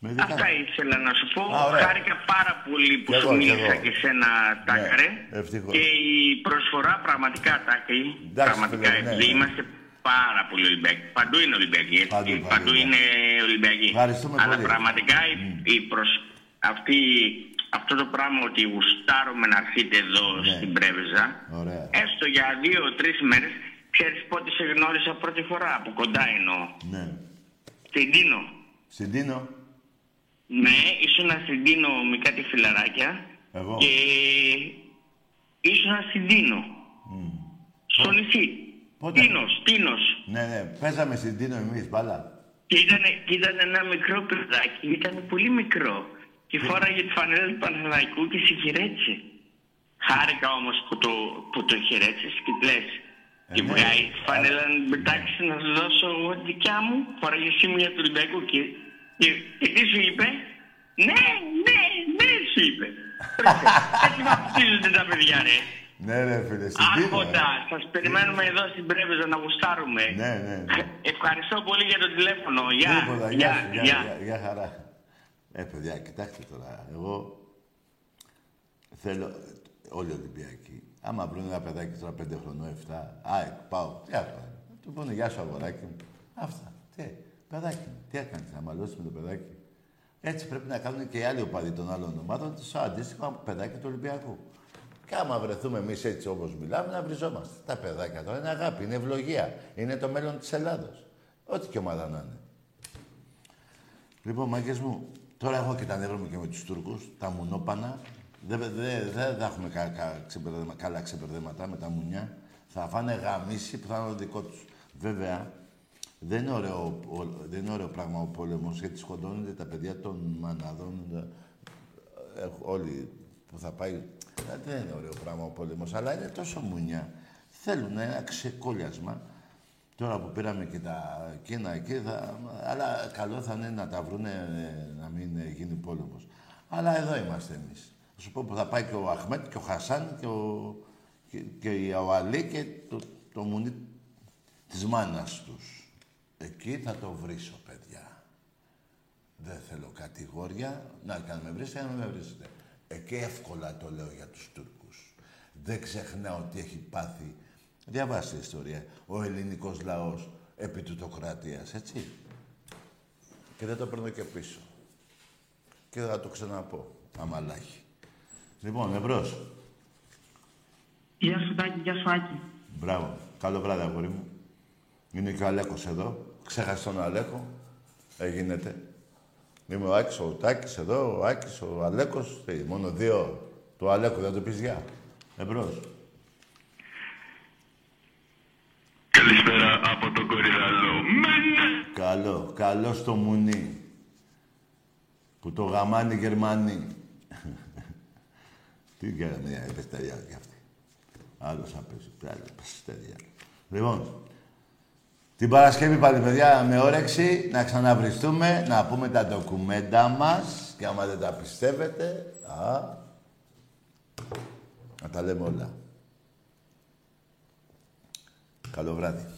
Με δικά. αυτά ήθελα να σου πω. Α, ωραία. Χάρηκα πάρα πολύ που Κι σου εγώ, κι μίλησα εγώ. και σένα, Τάκαρε. ευτυχώς. Και η προσφορά πραγματικά, Τάκη, Εντάξει, πραγματικά, φίλε, ναι, επειδή ναι. είμαστε πάρα πολύ Ολυμπιακοί. Παντού είναι Ολυμπιακοί, έτσι. Παντού, Παντού, παντού, ναι. είναι Ολυμπιακοί. Ευχαριστούμε Αλλά πολύ. πραγματικά η, η προσ... αυτή, αυτό το πράγμα ότι γουστάρουμε να έρθετε εδώ Ναι. στην Πρέβεζα, Ωραία. έστω για δύο-τρει μέρες, ξέρεις πότε σε γνώρισα πρώτη φορά, από κοντά εννοώ. Ναι. Στην Τίνο. Συντείνω. Ναι, ήσουν στην Τίνο με κάτι φιλαράκια. Εγώ. Και ήσουν στην Τίνο. Στο νησί. Πότε; Τίνος, Τίνος. Ναι, ναι. Παίζαμε στην Τίνο εμείς, μπάλα. Και ήταν, και ήταν ένα μικρό παιδάκι, ήταν πολύ μικρό. Και φόραγε τη φανέλα του Παναθηναϊκού και σε χαιρέτησε. Χάρηκα όμως που το, που το χαιρέτησες και του λες. και ναι. βγάζει τη φανέλα να την πετάξεις να σου δώσω εγώ τη δικιά μου. Φόραγε εσύ μια του Ολυμπιακού και, και, και τι σου είπε; Ναι, ναι, ναι, σου είπε. Έτσι βαπτίζονται τα παιδιά, ρε. Ναι, ρε φίλε, στην Τίνο. Άρχοντα, σας περιμένουμε εδώ στην Πρέβεζα να γουστάρουμε. Ναι, ναι. ναι. Ευχαριστώ πολύ για το τηλέφωνο. Γεια, Τίποτα, γεια, γεια, σου, γεια, γεια. γεια, γεια χαρά. Ε, παιδιά, κοιτάξτε τώρα. Εγώ θέλω όλοι οι Ολυμπιακοί. Άμα βρουν ένα παιδάκι τώρα 5 χρονών, 7, ΑΕΚ, πάω. Τι άλλο. Του πούνε γεια σου, αγοράκι μου. Αυτά. Τι, παιδάκι μου. Τι έκανες, να μαλώσει με το παιδάκι. Έτσι πρέπει να κάνουν και οι άλλοι οπαδοί των άλλων ομάδων, το αντίστοιχο παιδάκι του Ολυμπιακού. Και άμα βρεθούμε εμείς έτσι όπως μιλάμε, να βριζόμαστε. Τα παιδάκια τώρα είναι αγάπη, είναι ευλογία. Είναι το μέλλον της Ελλάδος. Ό,τι και ομάδα να είναι. Λοιπόν, μάγκες μου, τώρα έχω και τα νεύρα μου και με τους Τούρκους, τα μουνόπανα. Δεν δεν- δεν θα έχουμε κα, κα, ξεπερδέμα- καλά ξεπερδέματα με τα μουνιά. Θα φάνε γαμίση που θα είναι το δικό τους. Βέβαια, δεν είναι ωραίο, ο- δεν είναι ωραίο πράγμα ο πόλεμος γιατί σκοτώνονται τα παιδιά των μαναδών. ε, ε, όλοι που θα πάει. ε, Δεν είναι ωραίο πράγμα ο πόλεμος, αλλά είναι τόσο μουνιά. Θέλουν ένα ξεκόλιασμα. Τώρα που πήραμε και τα εκείνα εκεί, θα, αλλά καλό θα είναι να τα βρούνε ε, να μην ε, γίνει πόλεμος. Αλλά εδώ είμαστε εμείς. Θα σου πω που θα πάει και ο Αχμέτ και ο Χασάν και ο, και, και ο Αλή και το, το μουνί της μάνας τους. Εκεί θα το βρίσω, παιδιά. Δεν θέλω κατηγόρια. Να, και αν με βρίσετε, να με βρίσετε. Εκεί εύκολα το λέω για τους Τούρκους. Δεν ξεχνάω τι έχει πάθει Διαβάστε ιστορία. Ο ελληνικός λαός επί τουτοκρατίας, έτσι. Και δεν το παίρνω και πίσω. Και θα το ξαναπώ, αμαλάχη. Λοιπόν, εμπρός. Γεια σου Τάκη, γεια σου Άκη. Μπράβο. Καλό βράδυ, αγόρι μου. Είναι και ο Αλέκος εδώ. Ξέχασε τον Αλέκο. Έγινεται. Είμαι ο Άκης, ο Τάκης εδώ, ο Άκης, ο Αλέκος. Τι, μόνο δύο. Το Αλέκο δεν το πεις γεια. Εμπρός. Καλησπέρα από τον Κορυδαλό. Καλό. Καλό στο μουνί. Που το γαμάνει οι Γερμανοί. Τι κάνανε μια επισταριά κι αυτή. Άλλος θα πέσει. Άλλη επισταριά. Λοιπόν, την Παρασκευή πάλι, παιδιά, με όρεξη να ξαναβριστούμε, να πούμε τα ντοκουμέντα μας και άμα δεν τα πιστεύετε, α, να τα λέμε όλα. Καλό βράδυ.